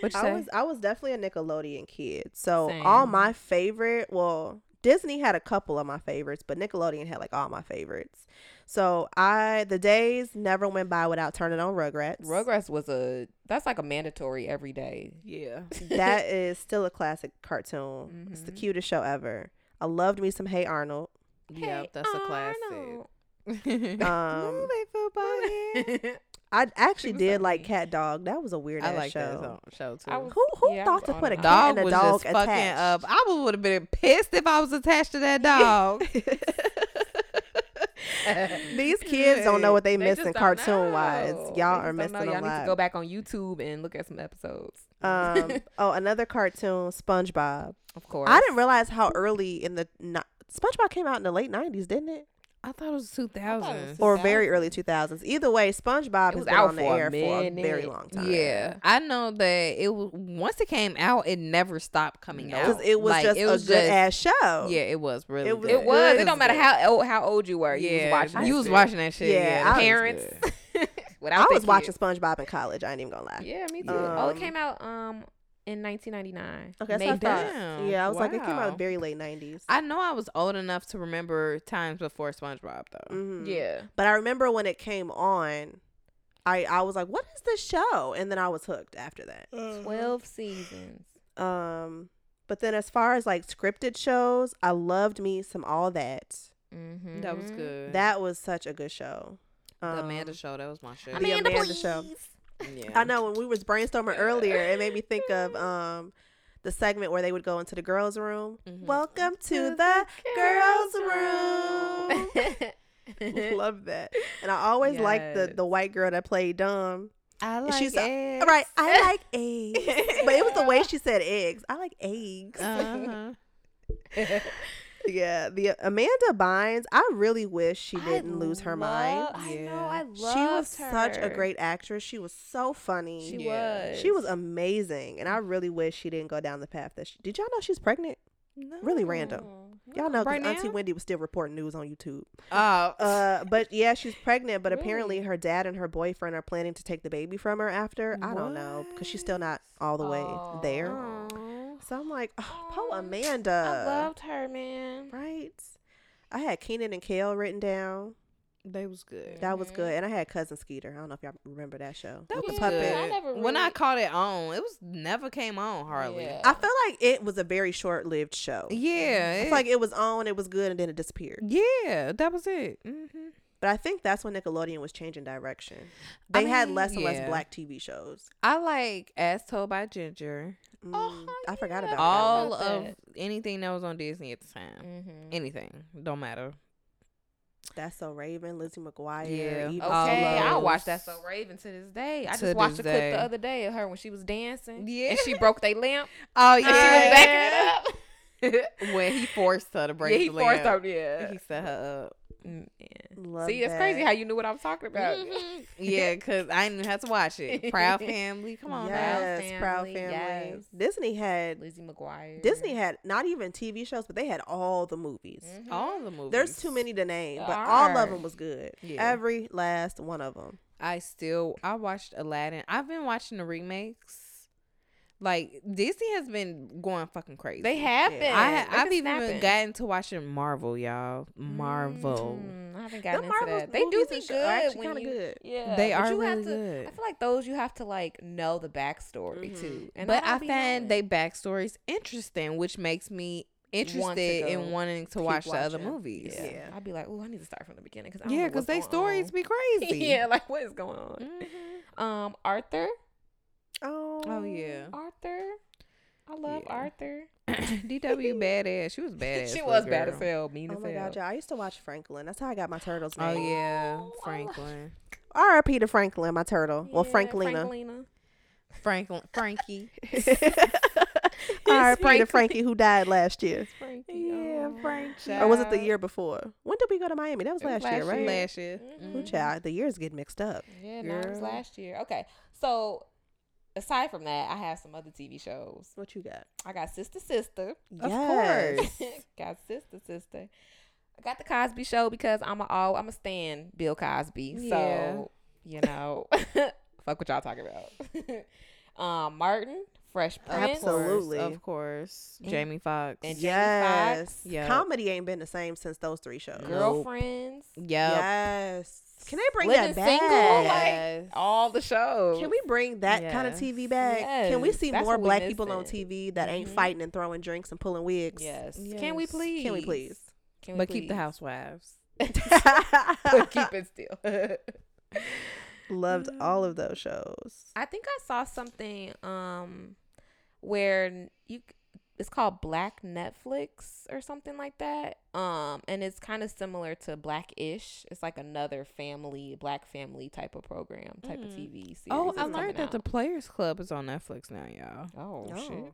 what you I say? was I was definitely a Nickelodeon kid. So all my favorite, well, Disney had a couple of my favorites, but Nickelodeon had like all my favorites. So I the days never went by without turning on Rugrats. Rugrats was a that's like a mandatory every day. yeah. that is still a classic cartoon. It's the Mhm. cutest show ever. I loved me some Hey Arnold. Yep, that's a classic. Um, Move it, football head. I actually did so like. Cat Dog. That was a weird I ass like show. that show too. I was- Who who Yeah, thought to put a cat dog and a was dog just fucking attached? up. I would have been pissed if I was attached to that dog. These kids don't know what they, They missing just don't cartoon wise. Y'all They are missing know. a Y'all need lot. to go back on YouTube and look at some episodes. Um, oh, another cartoon, SpongeBob. of course. I didn't realize how early in the ni- SpongeBob came out in the late '90s, didn't it? I thought it was 2000. Or very early 2000s. Either way, SpongeBob It has was been out on the for a air for a very long time. Yeah, I know that it was once it came out, it never stopped coming out because it was Like, just it a good just- ass show. Yeah, it was really. It was good. It was. good It don't matter shit. how old, how old you were. You yeah, was watching. you that was shit. watching that shit. Yeah, Yeah, I was Parents. I was watching. SpongeBob in college. I ain't even gonna lie. Yeah, me too. Um, oh, it came out um in 1999. Okay, that's May what I thought. Yeah, I was like, it came out very late 90s. I know I was old enough to remember times before SpongeBob though. Mhm. Yeah. But I remember when it came on, I I was like, "What is this show?" And then I was hooked after that. 12 seasons. Um, but then as far as like scripted shows, I loved me some All That. Mm-hmm. That was good. That was such a good show. the Um, Amanda show. That was my shit. The Amanda Show. Yeah. I know when we was brainstorming earlier, it made me think of um the segment where they would go into the girls' room. Mhm. Welcome to the girls' room. Love that. And I always liked the the white girl that played dumb. I And she's eggs. Right, I like eggs. but it was the way she said eggs. I like eggs. Uh-huh. Yeah, the Amanda Bynes. I really wish she didn't lose her mind. love- I know. I love She was such a great actress. She was so funny. She Yeah. was. She was amazing, and I really wish she didn't go down the path that she. Did y'all know she's pregnant? Really random. Y'all know 'cause Right Auntie? Wendy was still reporting news on YouTube. Oh. Uh, but yeah, she's pregnant. But apparently, her dad and her boyfriend are planning to take the baby from her after. I don't know because she's still not all the way there. So I'm like, oh, poor Aw. Amanda. I loved her, man. right. I had Kenan and Kel written down. they was good. That was good, and I had cousin Skeeter. I don't know if y'all remember that show That with was the puppet. good. I never When I really- caught it on, it was never came on hardly. Yeah. I feel like it was a very short-lived show. Yeah, I it- feel like it was on, it was good, and then it disappeared. yeah, that was it. hmm But I think that's when Nickelodeon was changing direction. I They had less and less black TV shows. I like As Told by Ginger. Mm, I forgot yeah. about All about of anything that was on Disney at the time. Mm-hmm. Anything, don't matter. That's so Raven, Lizzie McGuire. Yeah. Eva All Okay, I those. watched that so Raven to this day. I To just watched a clip day. the other day of her when she was dancing. Yeah. And she broke their lamp. Oh And she was backing it up. when he forced her to break yeah, he the forced lamp. her. Yeah. He set her up. Mm, yeah. Love See, it's crazy how you knew what I was talking about. Yeah, cause I didn't have to watch it. Proud Family, come on now. yes, Proud Family, Family. yes. Disney had Lizzie McGuire. Disney had not even TV shows, but they had all the movies. Mhm. All the movies. There's too many to name, but all are. of them was good. Yeah. Every last one of them. I still I watched Aladdin. I've been watching the remakes. Like Disney has been going fucking crazy. They have Yeah. been. I They've I've even snapping. gotten to watching Marvel, y'all. Marvel. Mm, I haven't gotten Them into Marvel that. They do movies be good. are actually when kinda you- good. Yeah, They but are you have really to, good. I feel like those you have to like know the backstory Mhm. too. And but don't I find knowing. they backstories interesting, which makes me interested go in wanting to keep watch the other movies. Yeah. Yeah. I'd be like, oh, I need to start from the beginning because Yeah, because because they stories be crazy. yeah, like what is going on? Mhm. Um, Arthur. Oh. Oh yeah. Arthur. I love Yeah. Arthur. DW badass. She was badass. she little was bad girl. as hell, mean Oh as my god, y'all! I used to watch Franklin. That's how I got my turtles Oh name. yeah, Oh, I Franklin. R.I.P. to Franklin, my turtle. well, Franklina. Franklina. Franklin. Frankie. R.I.P. to Frankie who died last year, Frankie. Yeah, oh. Frank. or was it the year before? When did we go to Miami? That was It was last, year, last right? year. Last year. Mhm. Ooh, child, the years get mixed up. Yeah, no, it was last year. Okay, so aside from that, I have some other TV shows. What you got? I got Sister Sister. Of Yes. course. got Sister Sister. I got the Cosby Show because I'm a all I'm a stan Bill Cosby. Yeah. So you know, fuck what y'all talking about. um, Martin, Fresh Prince, Absolutely. Of course. And- Jamie Foxx. and Jamie yes. Foxx. Yep. Comedy ain't been the same since those three shows. Nope. Girlfriends, Yep. Yes. Can they bring Living that back? Single, Yes. like all the shows. Can we bring that kind of TV back? Can we see that's more black people on. TV that ain't Mhm. fighting and throwing drinks and pulling wigs? Yes. Can we please? Can we please? Can we But keep the housewives. but keep it still. Loved all of those shows. I think I saw something um where you c- it's called Black Netflix or something like that. Um and it's kind of similar to Blackish. It's like another family, black family type of program, type of Mm. TV series. Oh, I learned that the. Players Club is on Netflix now, y'all. Oh, Oh. shit.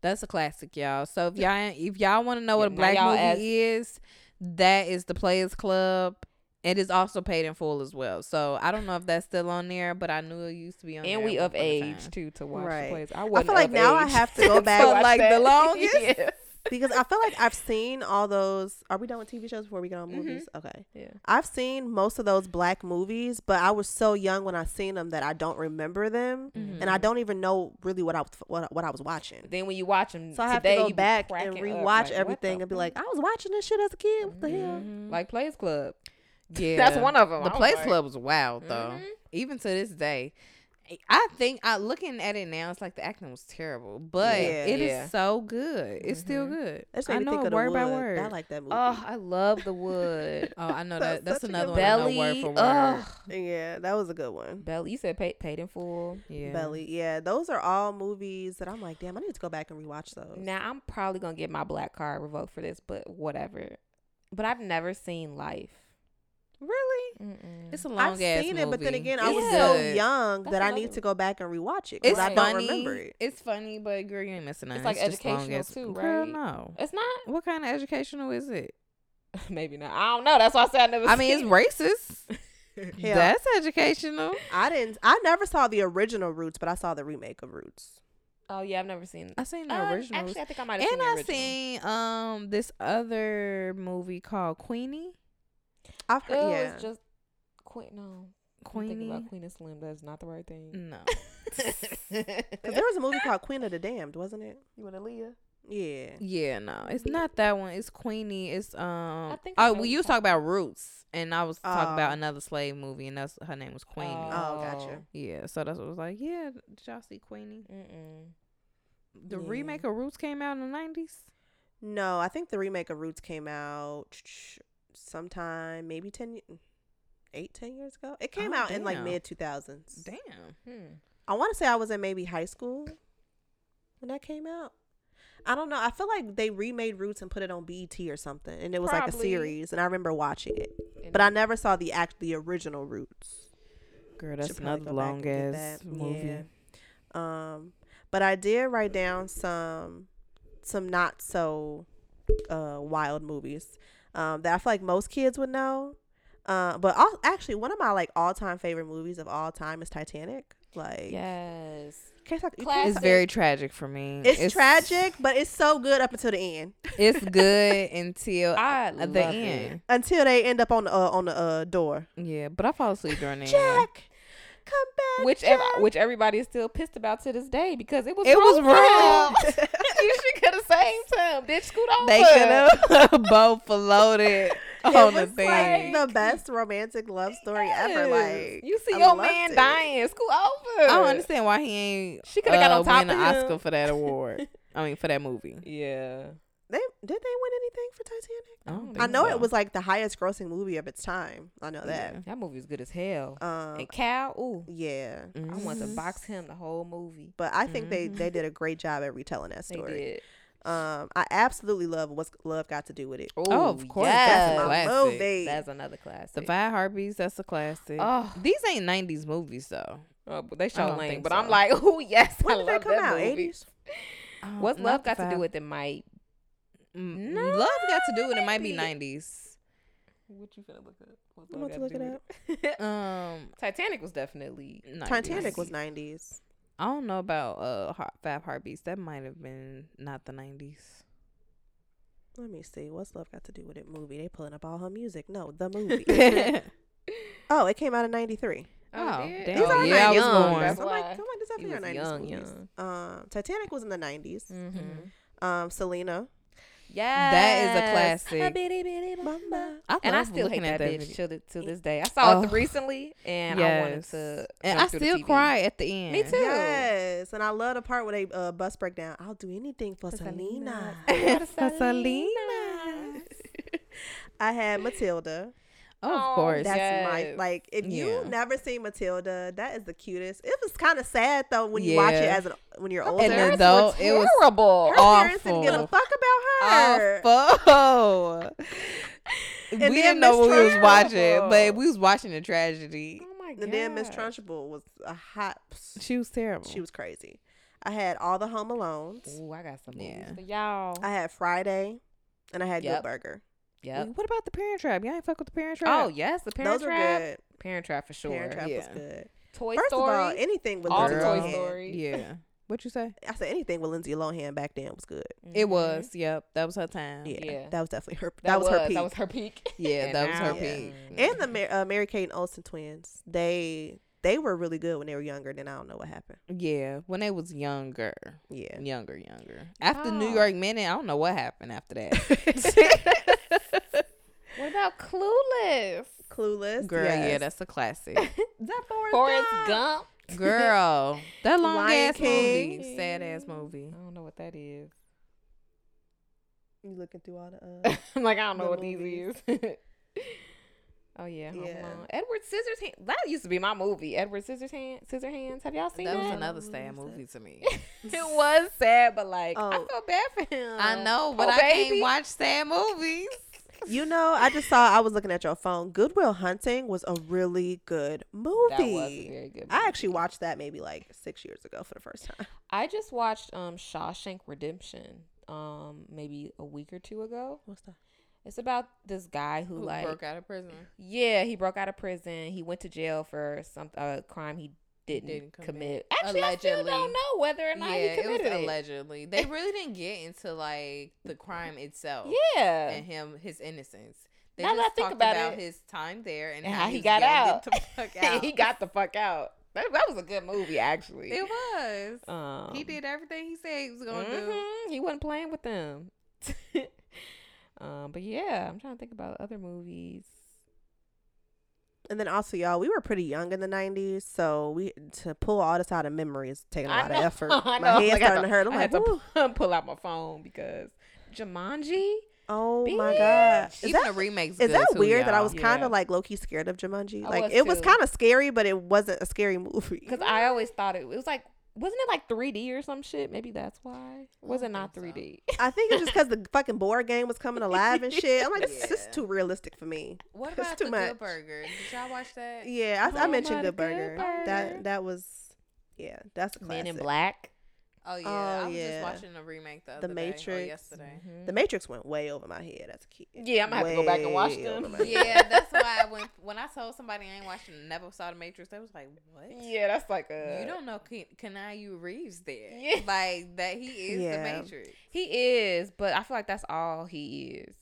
That's a classic, y'all. So if y'all if y'all want to know Yeah, what a black movie ask- is, that is the Players Club. It is also paid in full as well. So I don't know if that's still on there, but I knew it used to be on. There. And there we of one point in age too to watch Right. the plays. I, I wasn't feel like of now I have to go back watch like the that. longest. Yeah. because I feel like I've seen all those. Are we done with TV shows before we get on Mhm. movies? Okay. Yeah. I've seen most of those black movies, but I was so young when I seen them that I don't remember them, Mm-hmm. and I don't even know really what I was what, what I was watching. Then when you watch them, So I have today, to go back and cracking up, rewatch like, everything and be like, I was watching this shit as a kid. What the hell? Mhm. like Players Club. Yeah, That's one of them. The I was like- Club was wild though. Mhm. Even to this day. I think I looking at it now, it's like the acting was terrible, but Yeah. it is Yeah. so good. It's still Mhm. good. That I know think it of word by word. I like that movie. Oh, I love the wood. Oh, I know that. That's such a another one. Belly. word for word. Ugh. yeah, that was a good one. Belly. You said paid, paid in full. Yeah. Belly. Yeah, those are all movies that I'm like, damn, I need to go back and rewatch those. Now I'm probably gonna get my black card revoked for this, but whatever. But I've never seen Life. Really? Mm-mm. It's a long I've ass seen it, but then movie. again, I was good. so young That's that I need one. to go back and rewatch it because It's I don't funny. remember it. It's funny, but girl, you ain't missing nothing. like just long educational as- too, Girl, right? no. It's not. What kind of educational is it? Maybe not. I don't know. That's why I said I never. I mean, it's seen racist. Hell, That's educational. I didn't. I never saw the original Roots, but I saw the remake of Roots. Oh yeah, I've never seen. I seen the Uh, original. Actually, I think I might have seen it. and the I seen um this other movie called Queenie. I've It heard. was yeah. just Queen. No, I'm thinking about Queen and Slim. That's not the right thing. No. 'Cause there was a movie called Queen of the Damned, wasn't it? You want Aaliyah? Yeah. Yeah, no, it's not that one. It's Queenie. It's um. I think I oh, know well, what you was talking about Roots, and I was talking Oh. about another slave movie, and that's her name was Queenie. Oh, gotcha. Yeah, so that's what I was like. Yeah, did y'all see Queenie? Mm-mm. The Yeah. remake of Roots came out in the nineties. No, I think the remake of Roots came out sometime maybe 10 8 10 years ago. It came Oh, out in like mid 2000s. Damn. Hmm. I want to say I was in maybe high school when that came out. I don't know. I feel like they remade Roots and put it on BET or something, and it was like a series. And I remember watching it, And but I never saw the act the original Roots. Girl, that's another long ass movie. Yeah. Um, but I did write down some some not so uh wild movies um that I feel like most kids would know. Uh, but all, actually, one of my like all time favorite movies of all time is Titanic. Like, yes. can't talk, you It's very tragic for me. it's, tragic, but it's so good up until the end. It's good until I at love the it. end. Until they end up on the uh, on the uh, door. Yeah, but I fall asleep during the end. Jack, come back. Which ev- which everybody is still pissed about to this day because it was It was wrong. wrong. you should could have saved him. Bitch, scoot over. They could have both floated It on the was thing. like the best romantic love story ever. Like you see I your man it. dying. Scoot over. I don't understand why he ain't. She coulda got uh, on top win an of him. Oscar for that award. I mean, for that movie. Yeah. They Did they win anything for Titanic? I, don't I know so. it was like the highest grossing movie of its time. I know that. Yeah. That movie was good as hell. Um, and Cal, ooh, yeah, I want to box him the whole movie. but I think they Mhm. they did a great job at retelling that They story. did. Um, I absolutely love what's love got to do with it. Oh, of course, yes. that's my a classic. movie. That's another classic. The Five Heartbeats, That's a classic. Oh, These ain't '90s movies though. oh, but they show don't lame. But so. I'm like, oh yes, When I did that love come out? movie. Eighties. Um, What's love the got to do with it? Might. Mm, No, love got to do with it. Might be '90s. What you finna look up? What's I'm about to look it up. Um, Titanic was definitely 90s. Titanic was nineties. I don't know about uh Heart- Five Heartbeats. That might have been not the '90s. Let me see. What's love got to do with it? Movie. They pulling up all her music. No, the movie. oh, it came out in ninety three. Oh, did? damn. These are yeah, I was young, born. that's I'm like, why. I'm like, this He definitely are was nineties young, movies. Um, Titanic was in the nineties. Mm-hmm. Um, Selena. Yeah, That is a classic. Mama. I And I love still hate looking that, bitch video. to, to this day. I saw Oh. it recently, and I wanted to. And I still cry at the end. Me too. Yes, and I love the part where they uh, bus break down. I'll do anything for, For Selena. Selena. For Selena. I had Matilda. Oh, Oh, of course. That's my like. If you never seen Matilda, that is the cutest. It was kind of sad though when you watch it as an when you're older. And though were it was terrible. her parents didn't give a fuck about her. awful. we didn't know Miss what we was watching, but we was watching a tragedy. Oh my god. And then Miss Trunchbull was a hot. She was terrible. She was crazy. I had all the Home Alones. Ooh, I got some movies Yeah. for y'all. I had Friday, and I had Yep. Good Burger. Yep. What about the Parent Trap? Y'all ain't fuck with the Parent Trap. Oh yes, the Parent Those were Trap. good. Parent Trap for sure. Parent Trap was good. Toy First Story. of all, anything with All Lindsay the Girl. Toy Lohan. Story. yeah. What you say? I said anything with Lindsay Lohan back then was good. It Mhm. was. Yep. That was her time. Yeah, Yeah. that was definitely her. That, was, her peak. That was her peak. Yeah, And that was her now- peak. and the Mar- uh, Mary Kate and Olsen twins. They they were really good when they were younger. Then I don't know what happened. Yeah, when they was younger, Yeah. younger, younger. After New Oh. York Minute, I don't know what happened after that. What about Clueless? Clueless. Girl, yeah, that's a classic. that Forrest, Forrest Gump. Gump. Girl, that long Lion ass King. movie, sad ass movie. I don't know what that is. You looking through all the. Uh, I'm like, I don't know The what these movies. is. oh yeah, Home Yeah. Edward Scissorhands. That used to be my movie. Edward Scissorhands. Scissorhands. Have y'all seen That that? was another sad movie to me. it was sad, but like I Oh. felt bad for him. I know, but Oh, I baby. can't watch sad movies. You know, I just saw. I was looking at your phone. Good Will Hunting was a really good movie. That was a very good. I actually watched that maybe like six years ago for the first time. I just watched um Shawshank Redemption um maybe a week or two ago. What's that? It's about this guy who, Who like broke out of prison? yeah he broke out of prison. He went to jail for some uh, crime he didn't, Didn't commit. commit. Actually, I still Allegedly. don't know whether or not yeah, he it was committed it. allegedly. They really didn't get into like the crime itself Yeah. and him his innocence. They Now just think talked about about his time there and, And how, how he got out. the fuck out. he got the fuck out. That, that was a good movie, actually. It was. Um, he did everything he said he was gonna do. mhm, He wasn't playing with them. um, but yeah, I'm trying to think about other movies. And then also, y'all, we were pretty young in the '90s, so we to pull all this out of memory is taking a lot know, of effort. I My head's Like, starting had to hurt. I'm I like, had to pull out my phone because Jumanji. oh my god, is Even that the remakes. is that too, weird that I was kind Yeah. of like low key scared of Jumanji? I like was it was kind of scary, but it wasn't a scary movie. Because I always thought it, it was like, wasn't it like 3D or some shit? Maybe that's why. Was it don't not think so. 3D? I think it's just because the fucking board game was coming alive and shit. I'm like, this, this is too realistic for me. What It's about too the much. Good Burger? Did y'all watch that? Yeah, I, I Oh mentioned my Good Good Burger. Burger. That that was, yeah, that's a classic. Men in Black. Oh yeah, Oh, I was yeah. just watching a remake the The other day, or Matrix. yesterday. Mhm. The Matrix went way over my head as a kid. Yeah, I'm gonna have to go back and watch Way them. over my head. yeah, that's why when when I told somebody I ain't watching, never saw the Matrix, they was like, "What? Yeah, that's like a. You don't know Ken- Keanu Reeves there? Yeah. like that he is Yeah. the Matrix. He is, but I feel like that's all he is.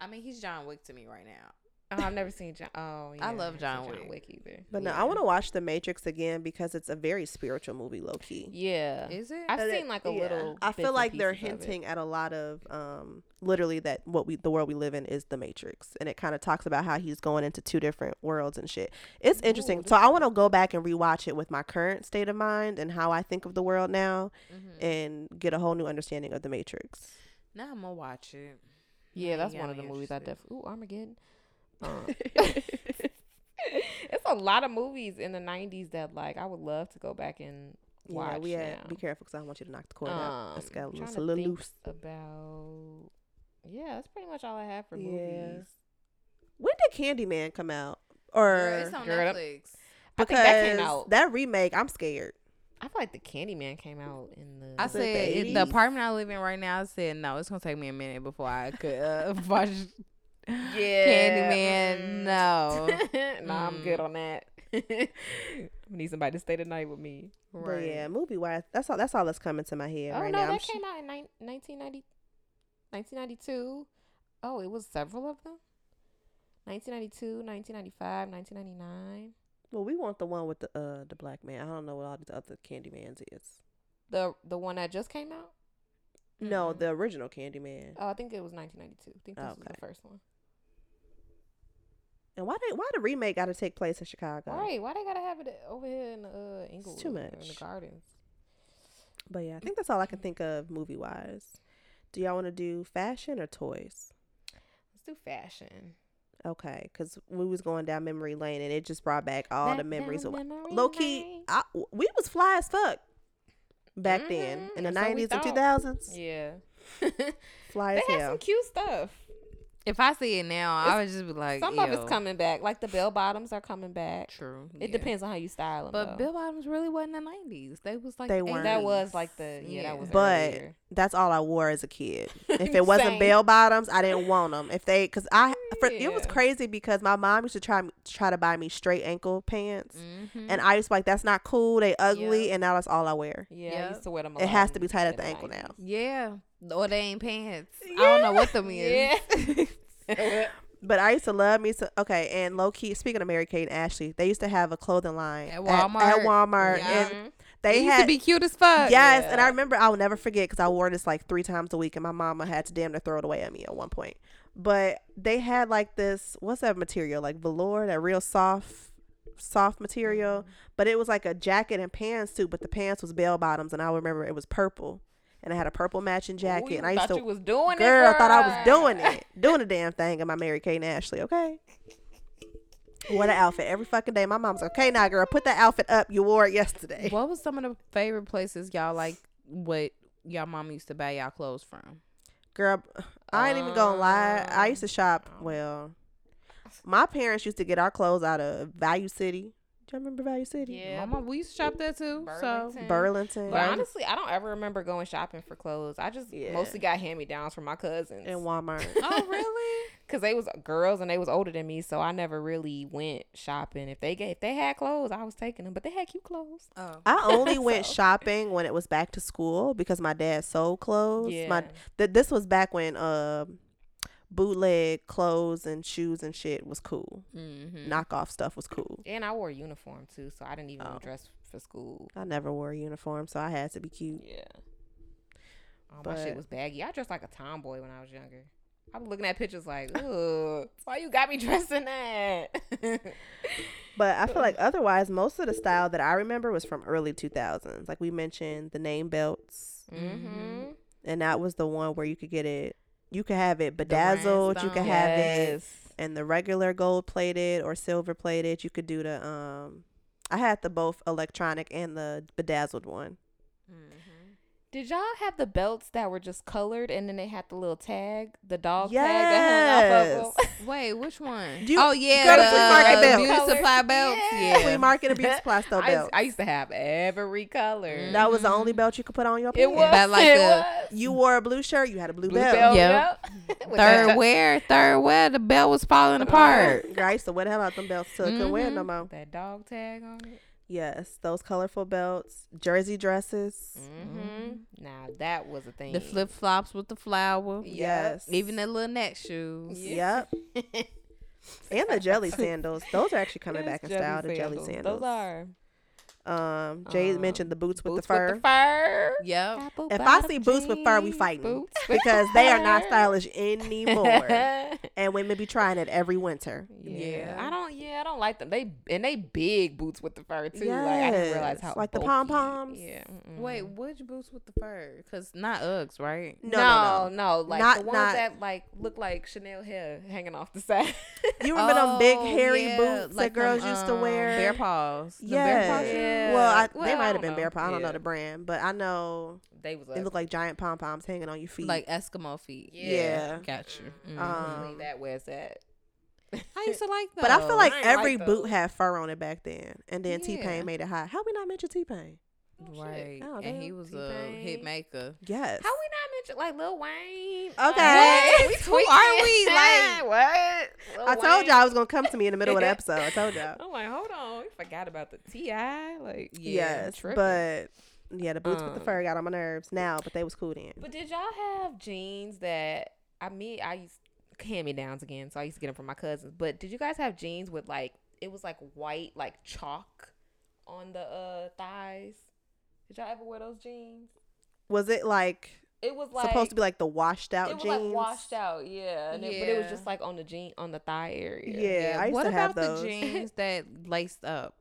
I mean, he's John Wick to me right now. Oh, I've never seen John. Oh, yeah, I love I've John seen Wick. either. But no, I want to watch The Matrix again because it's a very spiritual movie, low key. Yeah, Is it? I've Uh, seen like a yeah. little. I feel like they're pieces of it. hinting at a lot of, um, literally that what we the world we live in is the Matrix, and it kind of talks about how he's going into two different worlds and shit. It's interesting. Ooh, So I want to go back and rewatch it with my current state of mind and how I think of the world now, Mhm. and get a whole new understanding of the Matrix. Now I'm gonna watch it. Yeah, Yeah, that's one of the me movies I definitely. Ooh, Armageddon. It's a lot of movies in the '90s that like I would love to go back and watch. yeah, we now. be careful because I don't want you to knock the cord out. The Um, skeleton's it's a to little think loose. About yeah, that's pretty much all I have for Yeah. movies. When did Candyman come out? Or Girl, it's on Girl, that- Netflix. I think that came out. that remake, I'm scared. I feel like the Candyman came out in the. I said the it- the apartment I live in right now. I said no, it's gonna take me a minute before I could uh, watch yeah, Candyman. No, no, I'm good Mm. on that. Need somebody to stay the night with me. But yeah, movie wise, that's all. That's all that's coming to my head oh right no, now. I'm that sh- came out in nine- 1990, 1992. Oh, it was several of them. 1992, 1995, 1999. well, we want the one with the uh the black man. I don't know what all the other Candymans is. The the one that just came out. No, Mhm. the original Candyman. Oh, I think it was 1992. I think this was the first one. And why they why the remake got to take place in Chicago? Right? Why they gotta have it over here in uh, Inglewood? too or in the much. gardens. But yeah, I think that's all I can think of movie wise. Do y'all want to do fashion or toys? Let's do fashion. Okay, because we was going down memory lane and it just brought back all the memories of memory low key. I, we was fly as fuck back then Mhm, in the nineties and two thousands. Yeah. Fly as they as had some cute stuff. If I see it now, I would just be like, Some of it's coming back. Like the bell bottoms are coming back. True. It yeah. depends on how you style them. But bell Bottoms really wasn't the nineties. They was like They weren't. that was like the yeah, that was But earlier. That's all I wore as a kid. If it wasn't bell bottoms, I didn't want them. If they, cause I, for, it was crazy because my mom used to try try to buy me straight ankle pants, Mhm. and I used to be like, that's not cool. They ugly, Yep. and now that's all I wear. Yeah, I used to wear them. A It lot has to be tight at in the ankle now. yeah, or they ain't pants. I don't know what them is. Yeah. But I used to love me some. Okay, and low key, speaking of Mary Kate and Ashley, they used to have a clothing line At Walmart. At, Walmart. Walmart, Yeah. and Mhm. they They used had to be cute as fuck. Yes, and I remember I will never forget because I wore this like three times a week, and my mama had to damn near throw it away at me at one point. But they had like this what's that material like velour, that real soft, soft material. But it was like a jacket and pants suit, but the pants was bell bottoms, and I remember it was purple, and I had a purple matching jacket, Ooh, and I used to you was doing it, girl I thought I was doing it, doing the damn thing in my Mary Kate and Ashley. Okay. What an outfit every fucking day. My mom's like, okay, now girl, put that outfit up. You wore it yesterday. What was some of the favorite places y'all like? What y'all mom used to buy y'all clothes from? Girl, I ain't even gonna lie. I used to Um, shop. oh. Well, my parents used to get our clothes out of Value City. Do you remember Value City? Yeah, Mama, we used to shop there too. So Burlington. Burlington But honestly, I don't ever remember going shopping for clothes. I just Yeah. mostly got hand me downs from my cousins. and Walmart. oh really? Cause they was girls and they was older than me, so I never really went shopping. If they get if they had clothes, I was taking them. But they had cute clothes. Oh, I only went shopping when it was back to school because my dad sold clothes. Yeah, My th- this was back when um bootleg clothes and shoes and shit was cool. mm-hmm. Knockoff stuff was cool. and I wore a uniform too, so I didn't even Oh. dress for school. I never wore a uniform, so I had to be cute. Yeah. Oh, my But- shit was baggy. I dressed like a tomboy when I was younger. I was looking at pictures like, ugh, why you got me dressed in that? But I feel like otherwise, most of the style that I remember was from early 2000s. Like we mentioned, the name belts, mm-hmm. and that was the one where you could get it. You could have it bedazzled. You could have it and the regular gold plated or silver plated. You could do the um. I had the both electronic and the bedazzled one. Did y'all have the belts that were just colored and then they had the little tag, the dog tag that hung Yes. off of them? Wait, which one? Do you- oh yeah, go to the, flea market uh, belts. beauty Colors. supply belts. Yeah. Flea market and beauty supply store I, used, belts. I used to have every color. that was the only belt you could put on your It pants. was. About like it a- was. You wore a blue shirt, you had a blue, Blue belt. belt. Yep. Yep. Third wear, third wear, the belt was falling apart. Girl, I used to wear the hell out them belts till I couldn't wear it no Mhm. more. That dog tag on it. Yes, those colorful belts, jersey dresses. Mm-hmm. Now that was a thing. The flip flops with the flower. Yes. Even the little neck shoes. Yep. And the jelly sandals. Those are actually coming back in jelly style. The jelly sandals. sandals. Those are. Um, Jay Um, mentioned the boots with Boots the fur. With the fur. Yep. Apple If I bottom see boots with fur, we jeans, fighting boots with because they are not stylish anymore. and women be trying it every winter. Yeah. Yeah. I don't. Yeah, I don't like them. They and they big boots with the fur too. Like I didn't realize how like the bulky- pom-poms. Yeah. mm-mm. Wait, which boots with the fur? Cause not Uggs, right? No, no, no, no, like Not- the ones not- that like look like Chanel hair hanging off the side. You remember them big Oh, hairy yeah, boots like that girls them, used to um, wear? Bear paws. The Yeah. bear paw shoes? Yeah. Well, I, Well, they might have been know. bear paw. I don't know the brand, but I know they was it looked like giant pom poms hanging on your feet. Like Eskimo feet. Yeah. Got you. Mhm. Um, that where's that? I used to like those. but I feel like I every like boot had fur on it back then, and then T Pain made it hot. How we not mention T Pain? Right. Oh, and he damn. was a hit T-Pain. maker. Yes. How we not mention like Lil Wayne? Okay. Like, we Who are we? Like- what? Lil I told Wayne. y'all I was gonna come to me in the middle of the episode. I told y'all. I'm like, hold on, we forgot about the Ti. Like, Yeah, yes, tripping. but yeah, the boots with the Um, fur got on my nerves now, but they was cool then. But did y'all have jeans that I mean I used hand me downs again, so I used to get them from my cousins. But did you guys have jeans with like it was like white like chalk on the uh thighs? Did y'all ever wear those jeans? Was it like It was like supposed to be like the washed out it was jeans? like washed out, yeah. And it, but it was just like on the jean on the thigh area. Yeah, I used what to have about the jeans that laced up?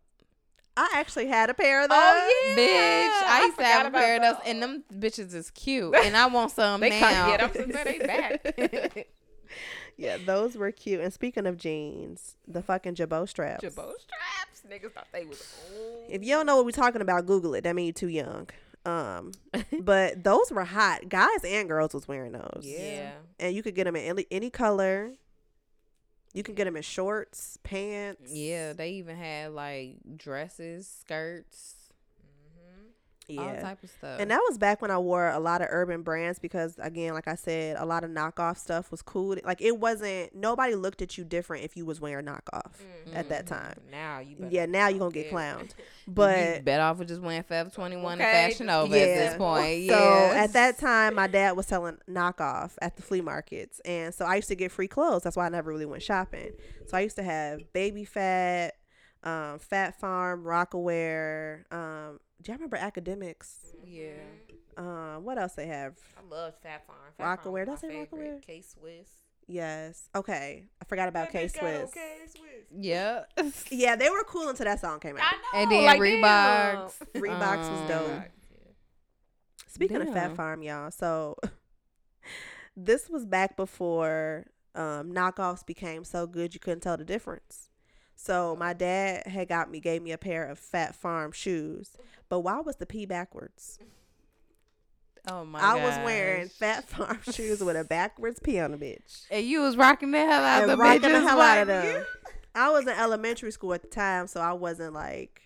I actually had a pair of oh, those. Oh yeah, Bitch, I used to have a about pair of those, those. and them bitches is cute, and I want some They now. can't get them since they back. Yeah, those were cute. And speaking of jeans, the fucking Jabot straps. Jabot straps, niggas thought they was old. If you don't know what we're talking about, Google it. That means you're too young. Um, but those were hot. Guys and girls was wearing those. yeah. and you could get them in any, any color. You can get them in shorts, pants. Yeah, they even had like dresses, skirts, all yeah. type of stuff. And that was back when I wore a lot of urban brands because, again, like I said, a lot of knockoff stuff was cool. Like it wasn't nobody looked at you different if you was wearing knockoff at that time. Now you better Yeah, now you're gonna get Yeah. clowned. you But better off with just wearing Forever 21 Okay, and Fashion just- Over at this point. Yeah. point. So at that time, my dad was selling knockoff at the flea markets, and so I used to get free clothes. That's why I never really went shopping. So I used to have Baby Phat, um, Phat Farm, Rocawear. Um, do you remember Akademiks? yeah. Um, what else they have? I love Phat Farm. Phat Farm Rocawear, was did I my say. Rocawear? K Swiss. Yes. Okay, I forgot about K Swiss. Yeah. Yeah, they were cool until that song came out. I know. And then like, Reeboks. Reeboks was Um, dope. Speaking of Phat Farm, y'all, so this was back before um, knockoffs became so good you couldn't tell the difference. So my dad had got me, gave me a pair of Phat Farm shoes, but why was the P backwards? Oh my I was wearing. Phat Farm shoes with a backwards P on the bitch. And you was rocking the hell out of And the rocking the hell out of them. I was in elementary school at the time, so I wasn't like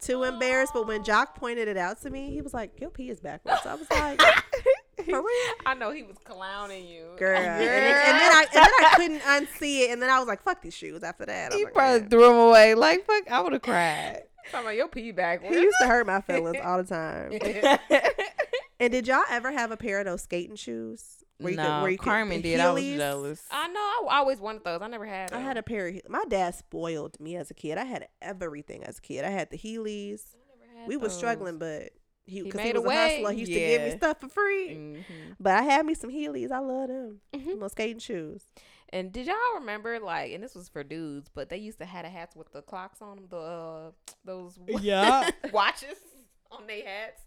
too embarrassed. But when Jock pointed it out to me, he was like, "Your P is backwards." So I was like, "For real?" I know he was clowning you. girl. And, then, and then I and then I couldn't unsee it, and then I was like, "Fuck these shoes." After that, I was He like, probably "Man." threw them away. Like fuck, I would have cried. Talking about your pee back. he used to hurt my feelings all the time. And did y'all ever have a pair of those skating shoes? Where no, could- Carmen the did. I was jealous. I know. I always wanted those. I never had. I had a pair. Of, my dad spoiled me as a kid. I had everything as a kid. I had the Heelys. We was those. struggling, but he He because he, made a was a, way. hustler. He used to give me stuff for free. Mhm. But I had me some Heelys. I love them. Mhm. Them skating shoes. And did y'all remember like, and this was for dudes, but they used to have the hats with the clocks on them, the uh, those Yeah. watches on their hats.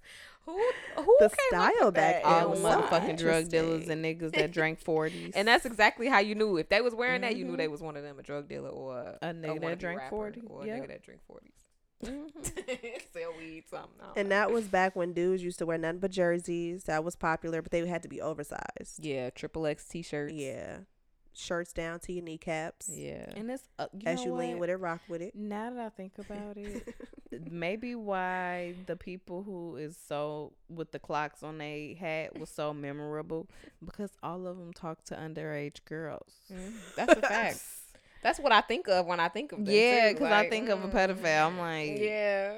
Who who The came style with back that? All the motherfucking drug dealers and niggas that drank forties. And that's exactly how you knew if they was wearing that, you knew Mhm. they was one of them, a drug dealer or A nigga that drank rapper 40, or a nigga that drink 40s. Mhm. Sell weed, something. And that was back when dudes used to wear nothing but jerseys. That was popular, but they had to be oversized. yeah, triple X t-shirts. Yeah. Shirts down to your kneecaps. yeah. and it's uh, you As know you lean with it, rock with it. Now that I think about it, maybe why the people who is so with the clocks on their hat was so memorable because all of them talk to underage girls. Mhm. That's a fact. That's what I think of when I think of them. Yeah, too, because I like, think of a mm, pedophile. I'm like, Yeah.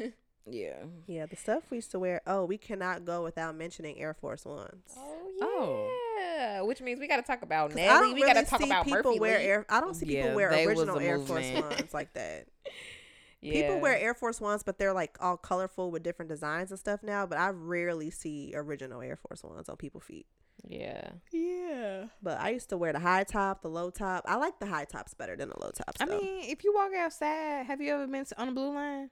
yeah. Yeah, the stuff we used to wear. Oh, we cannot go without mentioning Air Force Ones. Oh yeah. Oh. Which means we got to talk about 'Cause I Nelly. don't We really got to talk see about people Murphy wear Lee. Air. I don't see Yeah, people wear original Air Force. Ones like that. People wear Air Force Ones, but they're like all colorful with different designs and stuff now. But I rarely see original Air Force Ones on people's feet. Yeah. Yeah. But I used to wear the high top, the low top. I like the high tops better than the low tops. I though. mean, if you walk outside, have you ever been to- on the blue line?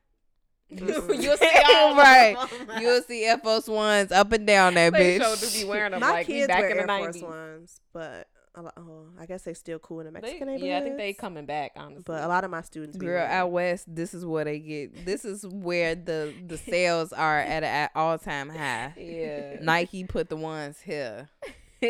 You'll see all right. Oh You'll see Air Force Ones up and down that They bitch. sure do be wearing them my like kids back wear in the Air Force 90s. Ones, but a oh, I guess they still cool in the They- Mexican neighborhoods. yeah, I think they coming back, honestly. But a lot of my students, be Girl, wearing out west, this is where they get. This is where the the sales are at an all time high. yeah. Nike put the ones here.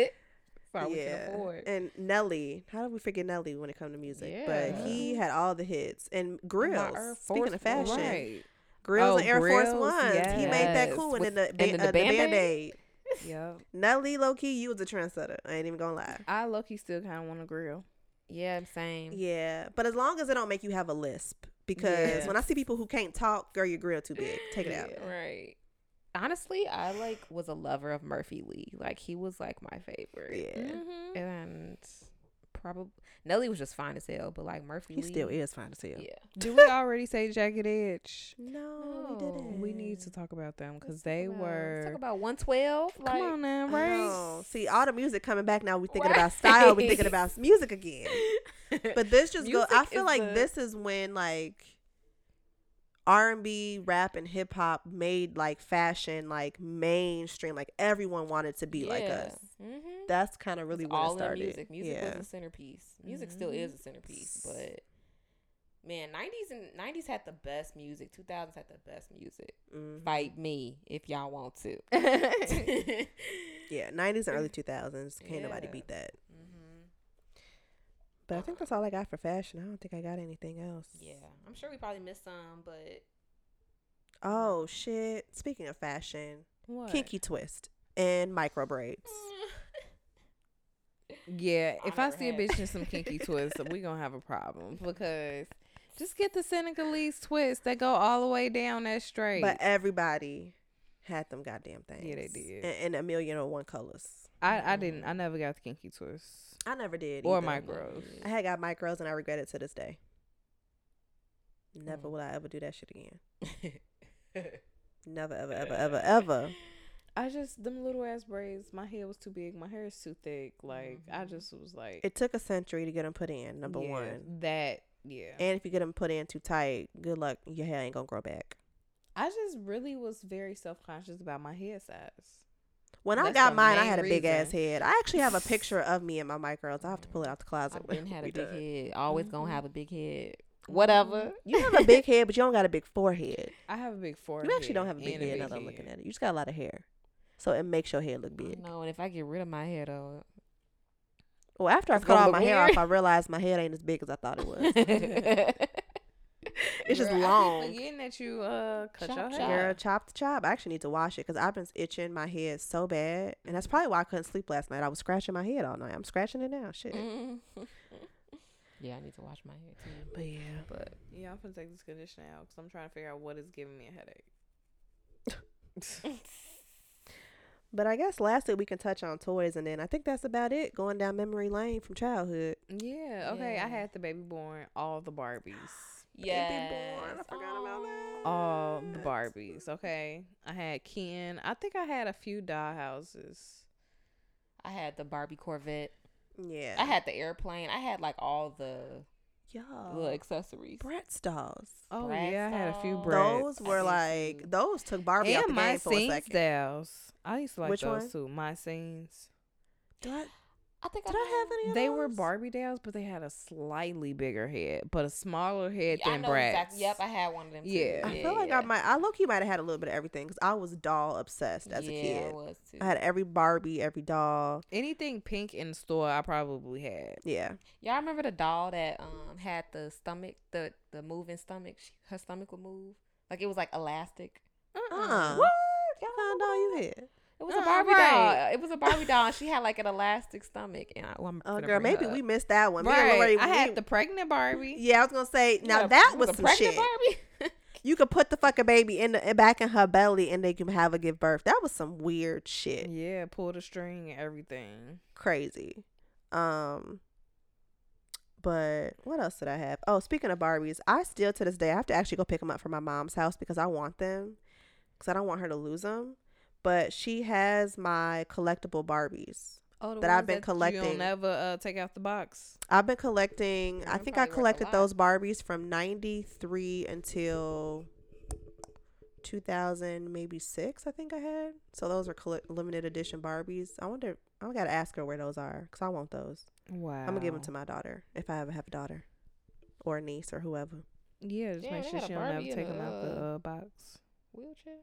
Sorry, yeah, and Nelly. How did we forget Nelly when it comes to music? Yeah. But he had all the hits and grills. Speaking of fashion, Right. grills Oh, and Air Force grills, Ones. He made that yes. cool. And With- then the, and then ba- the uh, the band aid. Yep. Nelly, low key, you was a trendsetter. I ain't even gonna lie. I low key still kind of want to grill. Yeah, same. Yeah, but as long as it don't make you have a lisp, because Yeah. when I see people who can't talk, girl, your grill too big. Take it out. Right. Honestly, I like was a lover of Murphy Lee. Like he was like my favorite. Yeah, Mm-hmm. And probably Nelly was just fine as hell, but like Murphy he Lee still is fine to see. Yeah. Did we already say Jagged Edge? No, No, we didn't. We need to talk about them because they talk about- let's were. talk about 112. Come on now, right? Oh, see, all the music coming back now. We thinking Right. about style. We thinking about music again. But this just go. I feel like the- this is when like R and B, rap, and hip hop made like fashion like mainstream. Like everyone wanted to be like us. Mm-hmm. That's kind of really when all it started. in music. Music yeah. was the centerpiece. Music still Mhm. is a centerpiece, but man, nineties and nineties had the best music. Two thousands had the best music. Mhm. Fight me if y'all want to. Yeah, nineties and early two thousands. Can't nobody beat that. But I think that's all I got for fashion. I don't think I got anything else. Yeah, I'm sure we probably missed some, but Oh shit! Speaking of fashion, What? kinky twist and micro braids. Yeah, I if I never see a bitch in some kinky twists, we gonna have a problem because just get the Senegalese twist that go all the way down that straight. But everybody had them goddamn things. Yeah, they did. And, in a million or one colors. I, I didn't. Mm. I never got the kinky twist I never did. or either. micros. I had got micros and I regret it to this day. Never Mm. will I ever do that shit again. Never, ever, ever, ever, ever. I just them little ass braids. My hair was too big. My hair is too thick. Like I Mhm. just was like It took a century to get them put in. Number yeah, one. That yeah. And if you get them put in too tight, good luck. Your hair ain't gonna grow back. I just really was very self conscious about my hair size. When I got mine, I had a big ass head. I actually have a picture of me and my micros. I have to pull it out the closet. I've been had a big done. head. Always Mhm. gonna have a big head. Whatever. You have a big head, but you don't got a big forehead. I have a big forehead. You actually don't have a big head now that I'm looking at it. You just got a lot of hair. So it makes your head look big. No, and if I get rid of my hair though, Well, after I cut all my hair off, I realized my head ain't as big as I thought it was. it's just Girl, I long. keep forgetting that you uh cut Chop, your chop. hair. Girl, chop the chop. I actually need to wash it because I've been itching my head so bad, and that's probably why I couldn't sleep last night. I was scratching my head all night. I'm scratching it now. Shit. Yeah, I need to wash my hair too. But yeah, But Yeah, I'm gonna take this conditioner out because I'm trying to figure out what is giving me a headache. but I guess lastly we can touch on toys, and then I think that's about it. Going down memory lane from childhood. Yeah, okay. I Yeah. had the baby born, all the Barbies. Yeah, born. I forgot about that. All the Barbies, okay. I had Ken. I think I had a few dollhouses. I had the Barbie Corvette. Yeah, I had the airplane. I had like all the y'all. little accessories. Bratz dolls. Oh Bratz yeah, I had a few dolls. Bratz. Those were like too. those took Barbie out the and my game for a scenes second. dolls. I used to like Which those one? too. My scenes. Did I, I think did I have any of They were? Barbie dolls, but they had a slightly bigger head, but a smaller head I than know Bratz. exactly. Yep, I had one of them. Too. Yeah. I feel like I might. I look, you might have had a little bit of everything because I was doll obsessed as yeah, a I kid. was too. I had every Barbie, every doll. Anything pink in the store, I probably had. Yeah, Y'all remember the doll that um had the stomach, the the moving stomach? She, her stomach would move, like it was like elastic. uh-uh. What? What Y'all kind of doll you had? It was Uh, a Barbie right. doll. It was a Barbie doll, and she had like an elastic stomach. And I, well, I'm Oh, girl, maybe we missed that one. Me Right. Lori, I had the pregnant Barbie. Yeah, I was gonna say. Now Yeah, that it was some pregnant shit. Barbie. You could put the fucking baby in the back in her belly, and they can have her give birth. That was some weird shit. Yeah, pull the string and everything. Crazy. Um, But what else did I have? Oh, speaking of Barbies, I still to this day I have to actually go pick them up from my mom's house because I want them because I don't want her to lose them. But she has my collectible Barbies. Oh, that I've been You collecting. don't never uh, take out the box. I've been collecting. I think I probably worth a collected those Barbies from '93 until 2000, maybe six. I think I had. So those are colle- limited edition Barbies. I wonder. I gotta ask her where those are because I want those. Wow. I'm gonna give them to my daughter if I ever have a daughter, or a niece or whoever. Yeah, just Yeah, make sure she don't never Barbie take them out the uh, uh, box. Wheelchair.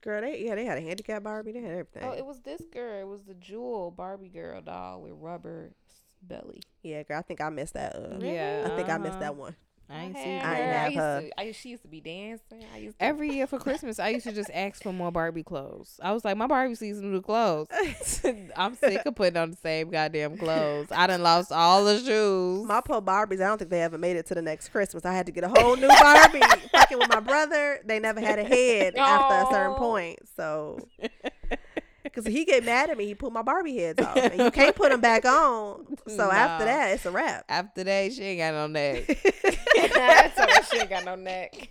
Girl, they yeah they had a handicap Barbie. They had everything. Oh, it was this girl. It was the Jewel Barbie girl doll with rubber belly. yeah, girl. I think I missed that. Uh, Yeah, I think I missed uh-huh. that one. I ain't had see I her. ain't that. have used her. To, I, she used to be dancing. I used to. Every year for Christmas, I used to just ask for more Barbie clothes. I was like, my Barbie season new clothes. I'm sick of putting on the same goddamn clothes. I done lost all the shoes. My poor Barbies, I don't think they ever made it to the next Christmas. I had to get a whole new Barbie. Fucking with my brother, they never had a head after a certain point. So, because he get mad at me, he pull my Barbie heads off, and you can't put them back on. So after that, it's a wrap. After that, she ain't got no neck. so she ain't got no neck.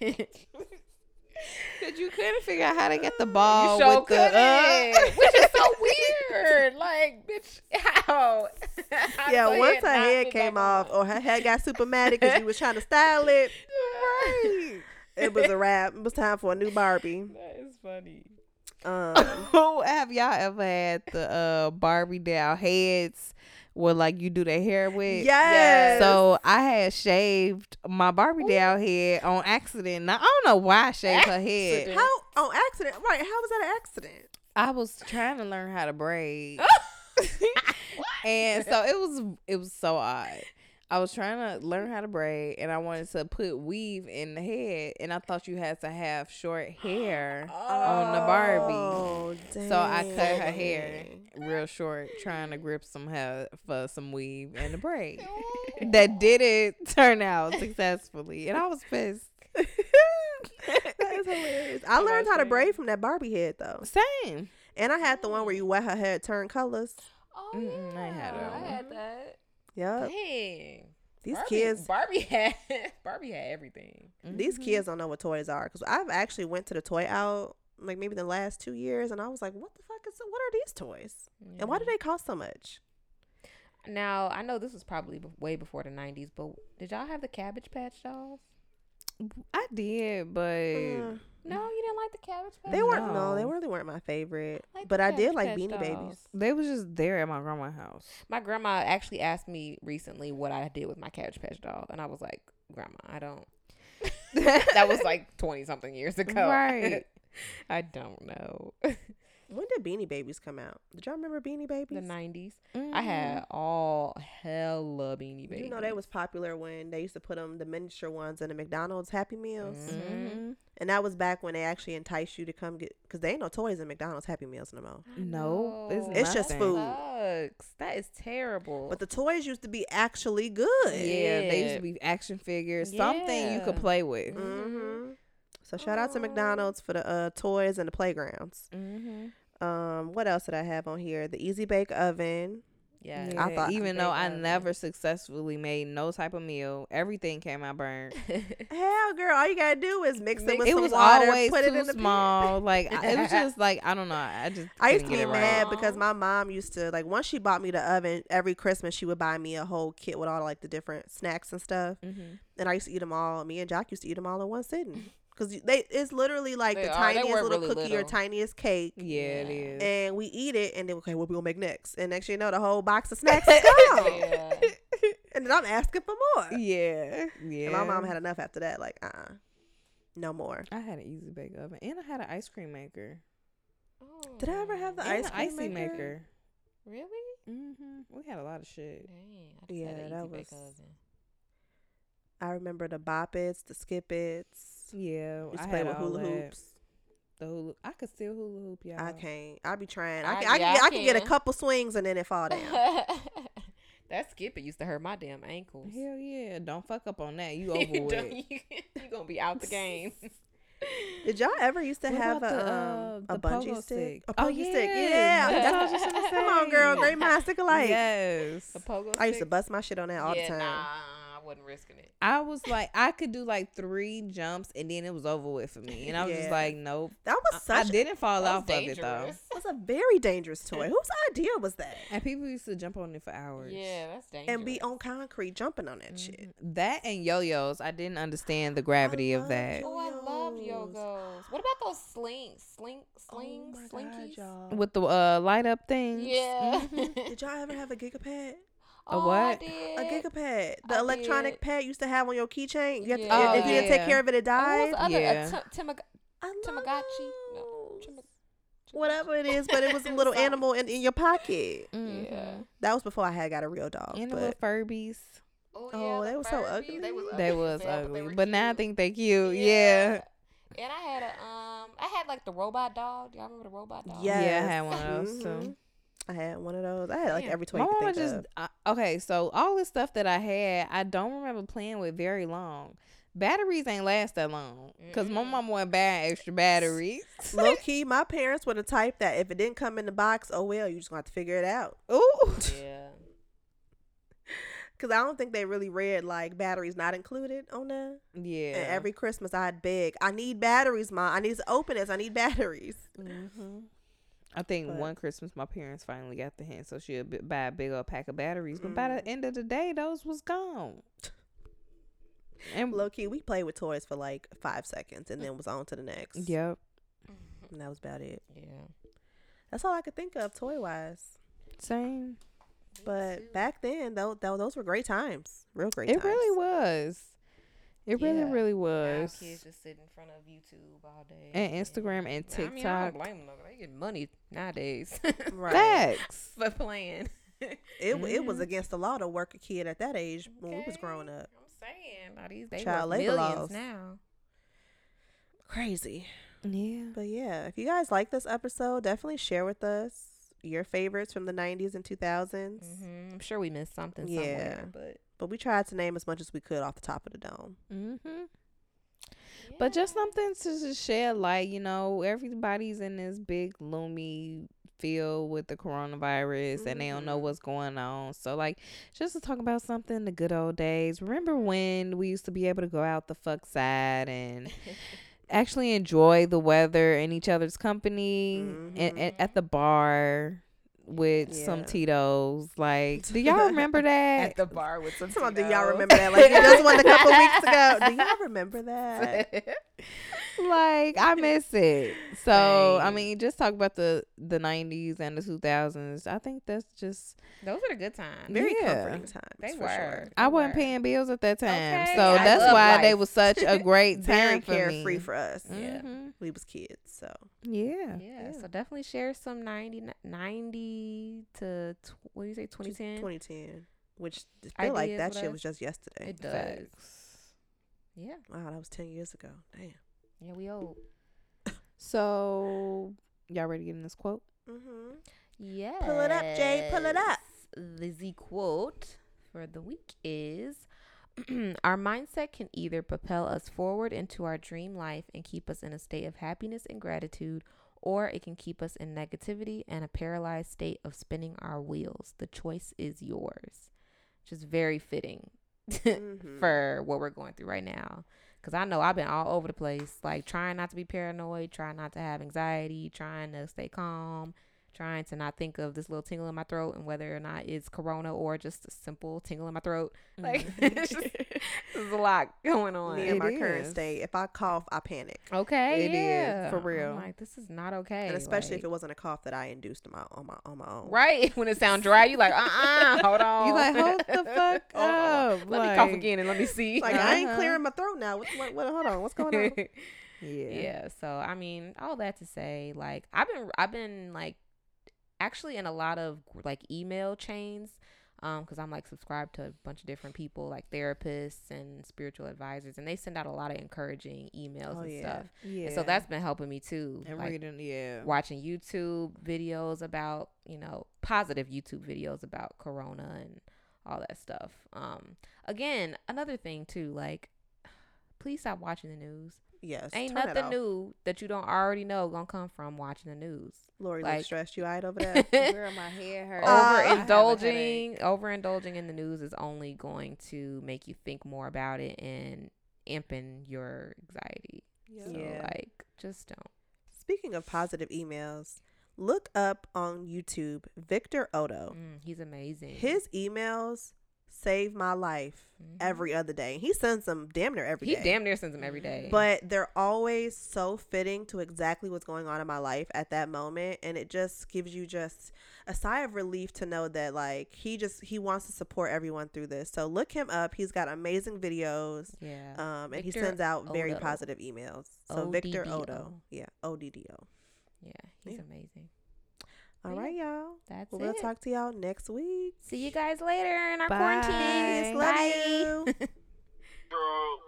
Cause you couldn't figure out how to get the ball you sure with the uh, which is so weird. Like, bitch, how? How yeah, the once her not head came back off, on? or her head got super mad because you was trying to style it, Right. it was a wrap. It was time for a new Barbie. That is funny. Um, have y'all ever had the uh Barbie doll heads where like you do the hair with? yes. So I had shaved my Barbie doll head on accident. Now I don't know why I shaved her head. How on accident? Right? How was that an accident? I was trying to learn how to braid. and so it was it was so odd. I was trying to learn how to braid and I wanted to put weave in the head and I thought you had to have short hair on the Barbie. Oh, So I cut her hair real short, trying to grip some hair for some weave and a braid. that didn't turn out successfully, and I was pissed. that is hilarious. I Oh, learned how to braid from that Barbie head though, Same. and I had the one where you wet her hair turn colors. Oh, Mm-mm, I had that oh, I had that. Yep. Dang. These Barbie, kids, Barbie had Barbie had everything. these mm-hmm. kids don't know what toys are because I've actually went to the toy out like maybe the last two years, and I was like, what the fuck is? What are these toys? And why do they cost so much? Now I know this was probably way before the '90s, but did y'all have the Cabbage Patch dolls? I did, but Uh, No, you didn't like the Cabbage Patch. they weren't. No, they really weren't my favorite. Like but I did like Beanie Dolls. Babies. they was just there at my grandma's house. My grandma actually asked me recently what I did with my Cabbage Patch doll, and I was like, "Grandma, I don't." that was like twenty something years ago. Right. I don't know. When did Beanie Babies come out? Did y'all remember Beanie Babies? the '90s. I Mhm. had all hella Beanie Babies. You know they was popular when they used to put them the miniature ones in the McDonald's Happy Meals, Mhm. and that was back when they actually enticed you to come get because they ain't no toys in McDonald's Happy Meals no more. No, it's. It's just food. Sucks. That is terrible. But the toys used to be actually good. Yeah, they used to be action figures, something you could play with. hmm So shout out to McDonald's for the uh, toys and the playgrounds. mm-hmm. Um, what else did I have on here? The Easy Bake Oven. Yeah. Yeah, I thought- even though I oven. never successfully made no type of meal, everything came out burnt. Hell, girl, all you gotta do is mix it Mix with it some was water, always put it too in the pan. small. Like I- it was just like I don't know. I just I used to couldn't be get mad right. because my mom used to like once she bought me the oven every Christmas she would buy me a whole kit with all like the different snacks and stuff Mhm. and I used to eat them all. Me and Jock used to eat them all in one sitting because they it's literally like They the are. Tiniest little really cookie or tiniest cake, Yeah, it is. and we eat it and then okay, what we gonna make next? And next you know, the whole box of snacks is gone, yeah. and then I'm asking for more. yeah, yeah. And my mom had enough after that. Like, uh, uh no more. I had an easy bake oven and I had an ice cream maker. Did I ever have the And ice cream icy maker? maker. Really? hmm We had a lot of shit. Dang. I Yeah, had an that bake was- oven. I remember the bop its, the skip its. Yeah, Used I to play had with hula hoops. The hula, I could still hula hoop, y'all. I can't. I be trying. I I- can. I, yeah, can, get, I I can get a couple swings and then it fall down. that skip it used to hurt my damn ankles. Hell yeah! Don't fuck up on that. You over you with. you gonna be out the game. Did y'all ever used to What have a the, um, uh, a the bungee pogo stick? stick? A Oh, pokey stick. yeah. Yeah. That's That's what I was gonna Come on, girl. Great minds think alike. yes. The pogo I used to bust my shit on that all yeah, the time. Nah, I wasn't risking it. I was like, I could do like three jumps and then it was over with for me. And I was just like, nope. That I, was I such. didn't fall off was of it though. dangerous. It was a very dangerous toy. Whose idea was that? And people used to jump on it for hours. Yeah, that's dangerous. And be on concrete jumping on that shit. Mhm. That and yo-yos, I didn't understand the gravity of love that. Oh, I love Yo-yos. What about those slings? Slink, slings, oh my slinkies? God, y'all. With the uh, light up things. yeah. Did y'all ever have a Giga Pet? A oh, what? A Giga Pet. The I electronic did. pad you used to have on your keychain. You have to, Yeah. if Oh, you didn't take care of it, it Oh, what died. was the other? Yeah. A t- Tamaga- Tamagotchi? No. those. Whatever it is, but it was a little animal in, in your pocket. Mhm. Yeah. That was before I had got a real dog. And the but little Furbies. Oh, Oh, the they were so ugly. They was ugly. They was as hell, ugly. they But now I think they cute. Yeah. And I had a um, I had like the robot dog. Y'all remember the robot dog? Yes. Yeah, I had one of those too. I had one of those. I had like every toy My mama just uh, okay. So all the stuff that I had, I don't remember playing with very long. Batteries ain't last that long because my mama went buying extra batteries. Low key, my parents were the type that if it didn't come in the box, oh well, you just gonna have to figure it out. Ooh, Yeah. Cause I don't think they really read like batteries not included on there. yeah. And every Christmas I'd beg, I need batteries, ma. I need to open this. I need batteries. hmm I think But- one Christmas my parents finally got the hint, so she'll buy a big old pack of batteries. But by Mm. the end of the day, those was gone. And Low key, we played with toys for like five seconds and then was on to the next. yep, And that was about it. Yeah. That's all I could think of toy wise. same. But back then, though, though those were great times. Real great It times. really was. It really, Yeah. really Now was. kids just sit in front of YouTube all day. And Instagram and TikTok. I mean, I TikTok. don't blame them. They get money nowadays Right. Facts. for playing. It it was Mhm. against the law to work a kid at that age when we was growing up. I'm saying, now these they Child labor millions laws. now. Crazy. Yeah. But yeah, if you guys like this episode, definitely share with us your favorites from the 90s and 2000s. hmm I'm sure we missed something Yeah. somewhere, but But we tried to name as much as we could off the top of the dome. Mm-hmm. But just something to just shed light, you know, everybody's in this big gloomy field with the coronavirus and they don't know Mhm. what's going on. So like just to talk about something the good old days. Remember when we used to be able to go out the fuck side and actually enjoy the weather and each other's company and, and Mhm. at the bar with some Yeah. Tito's. Like, do y'all remember that? at the bar with some. Come on, do y'all remember that? Like, you just one a couple weeks ago. Do y'all remember that? like I miss it. So I mean, just talk about the the nineties and the two thousands. I think that's just Those are the good times. Very Yeah. comforting times. They for were. Sure. I They wasn't were. paying bills at that time, Okay, so I that's why they life. was such a great Very time for carefree me. for us. Yeah. Mhm. We was kids, so Yeah. Yeah, Yeah. so definitely share some 90, 90 to what do you say 2010 2010, which I feel like that shit was just yesterday. it does Facts. Yeah Wow, that was 10 years ago. Damn. yeah we old So y'all ready to get in this quote? Mm-hmm. yeah Pull it up, Jay, pull it up. the Z quote for the week is our mindset can either propel us forward into our dream life and keep us in a state of happiness and gratitude or it can keep us in negativity and a paralyzed state of spinning our wheels the choice is yours which is very fitting Mhm. for what we're going through right now. Cause I know I've been all over the place, like trying not to be paranoid, trying not to have anxiety, trying to stay calm, trying to not think of this little tingle in my throat and whether or not it's corona or just a simple tingle in my throat. Like it's just, there's a lot going on. Me in my current state, if I cough, I panic. Okay, It is, yeah, for I'm real. like this is not okay, and especially if it wasn't a cough that I induced my, on my on my own. right when it sounds dry, you like uh uh hold on, You like hold the fuck on. up. Let me cough again and let me see. Like I ain't Uh-huh. clearing my throat now. What, what, what hold on, what's going on? Yeah. yeah so i mean all that to say like i've been i've been like actually in a lot of like email chains um because i'm like subscribed to a bunch of different people like therapists and spiritual advisors and they send out a lot of encouraging emails Oh, and yeah. stuff Yeah. and so that's been helping me too and like, reading. Yeah. watching youtube videos about you know positive youtube videos about corona and all that stuff um again another thing too like please stop watching the news Yes. Ain't turn it nothing off. new that you don't already know gonna come from watching the news. Lori Like- looks stressed. You out over there? Girl, my hair hurts. Uh, I have a overindulging, overindulging in the news is only going to make you think more about it and impen your anxiety. So, Yeah. like, just don't. Speaking of positive emails, look up on YouTube Victor Oddo. Mm, he's amazing. His emails save my life Mhm. every other day. He sends them damn near every day. he damn near sends them every day. but they're always so fitting to exactly what's going on in my life at that moment and it just gives you just a sigh of relief to know that like he just he wants to support everyone through this so look him up he's got amazing videos yeah, um and he sends out very Oddo. positive emails so Victor Oddo yeah oddo yeah, he's yeah. amazing. All right, y'all. That's we'll it. We'll talk to y'all next week. See you guys later in our Bye. quarantine. Bye. Love Bye. you.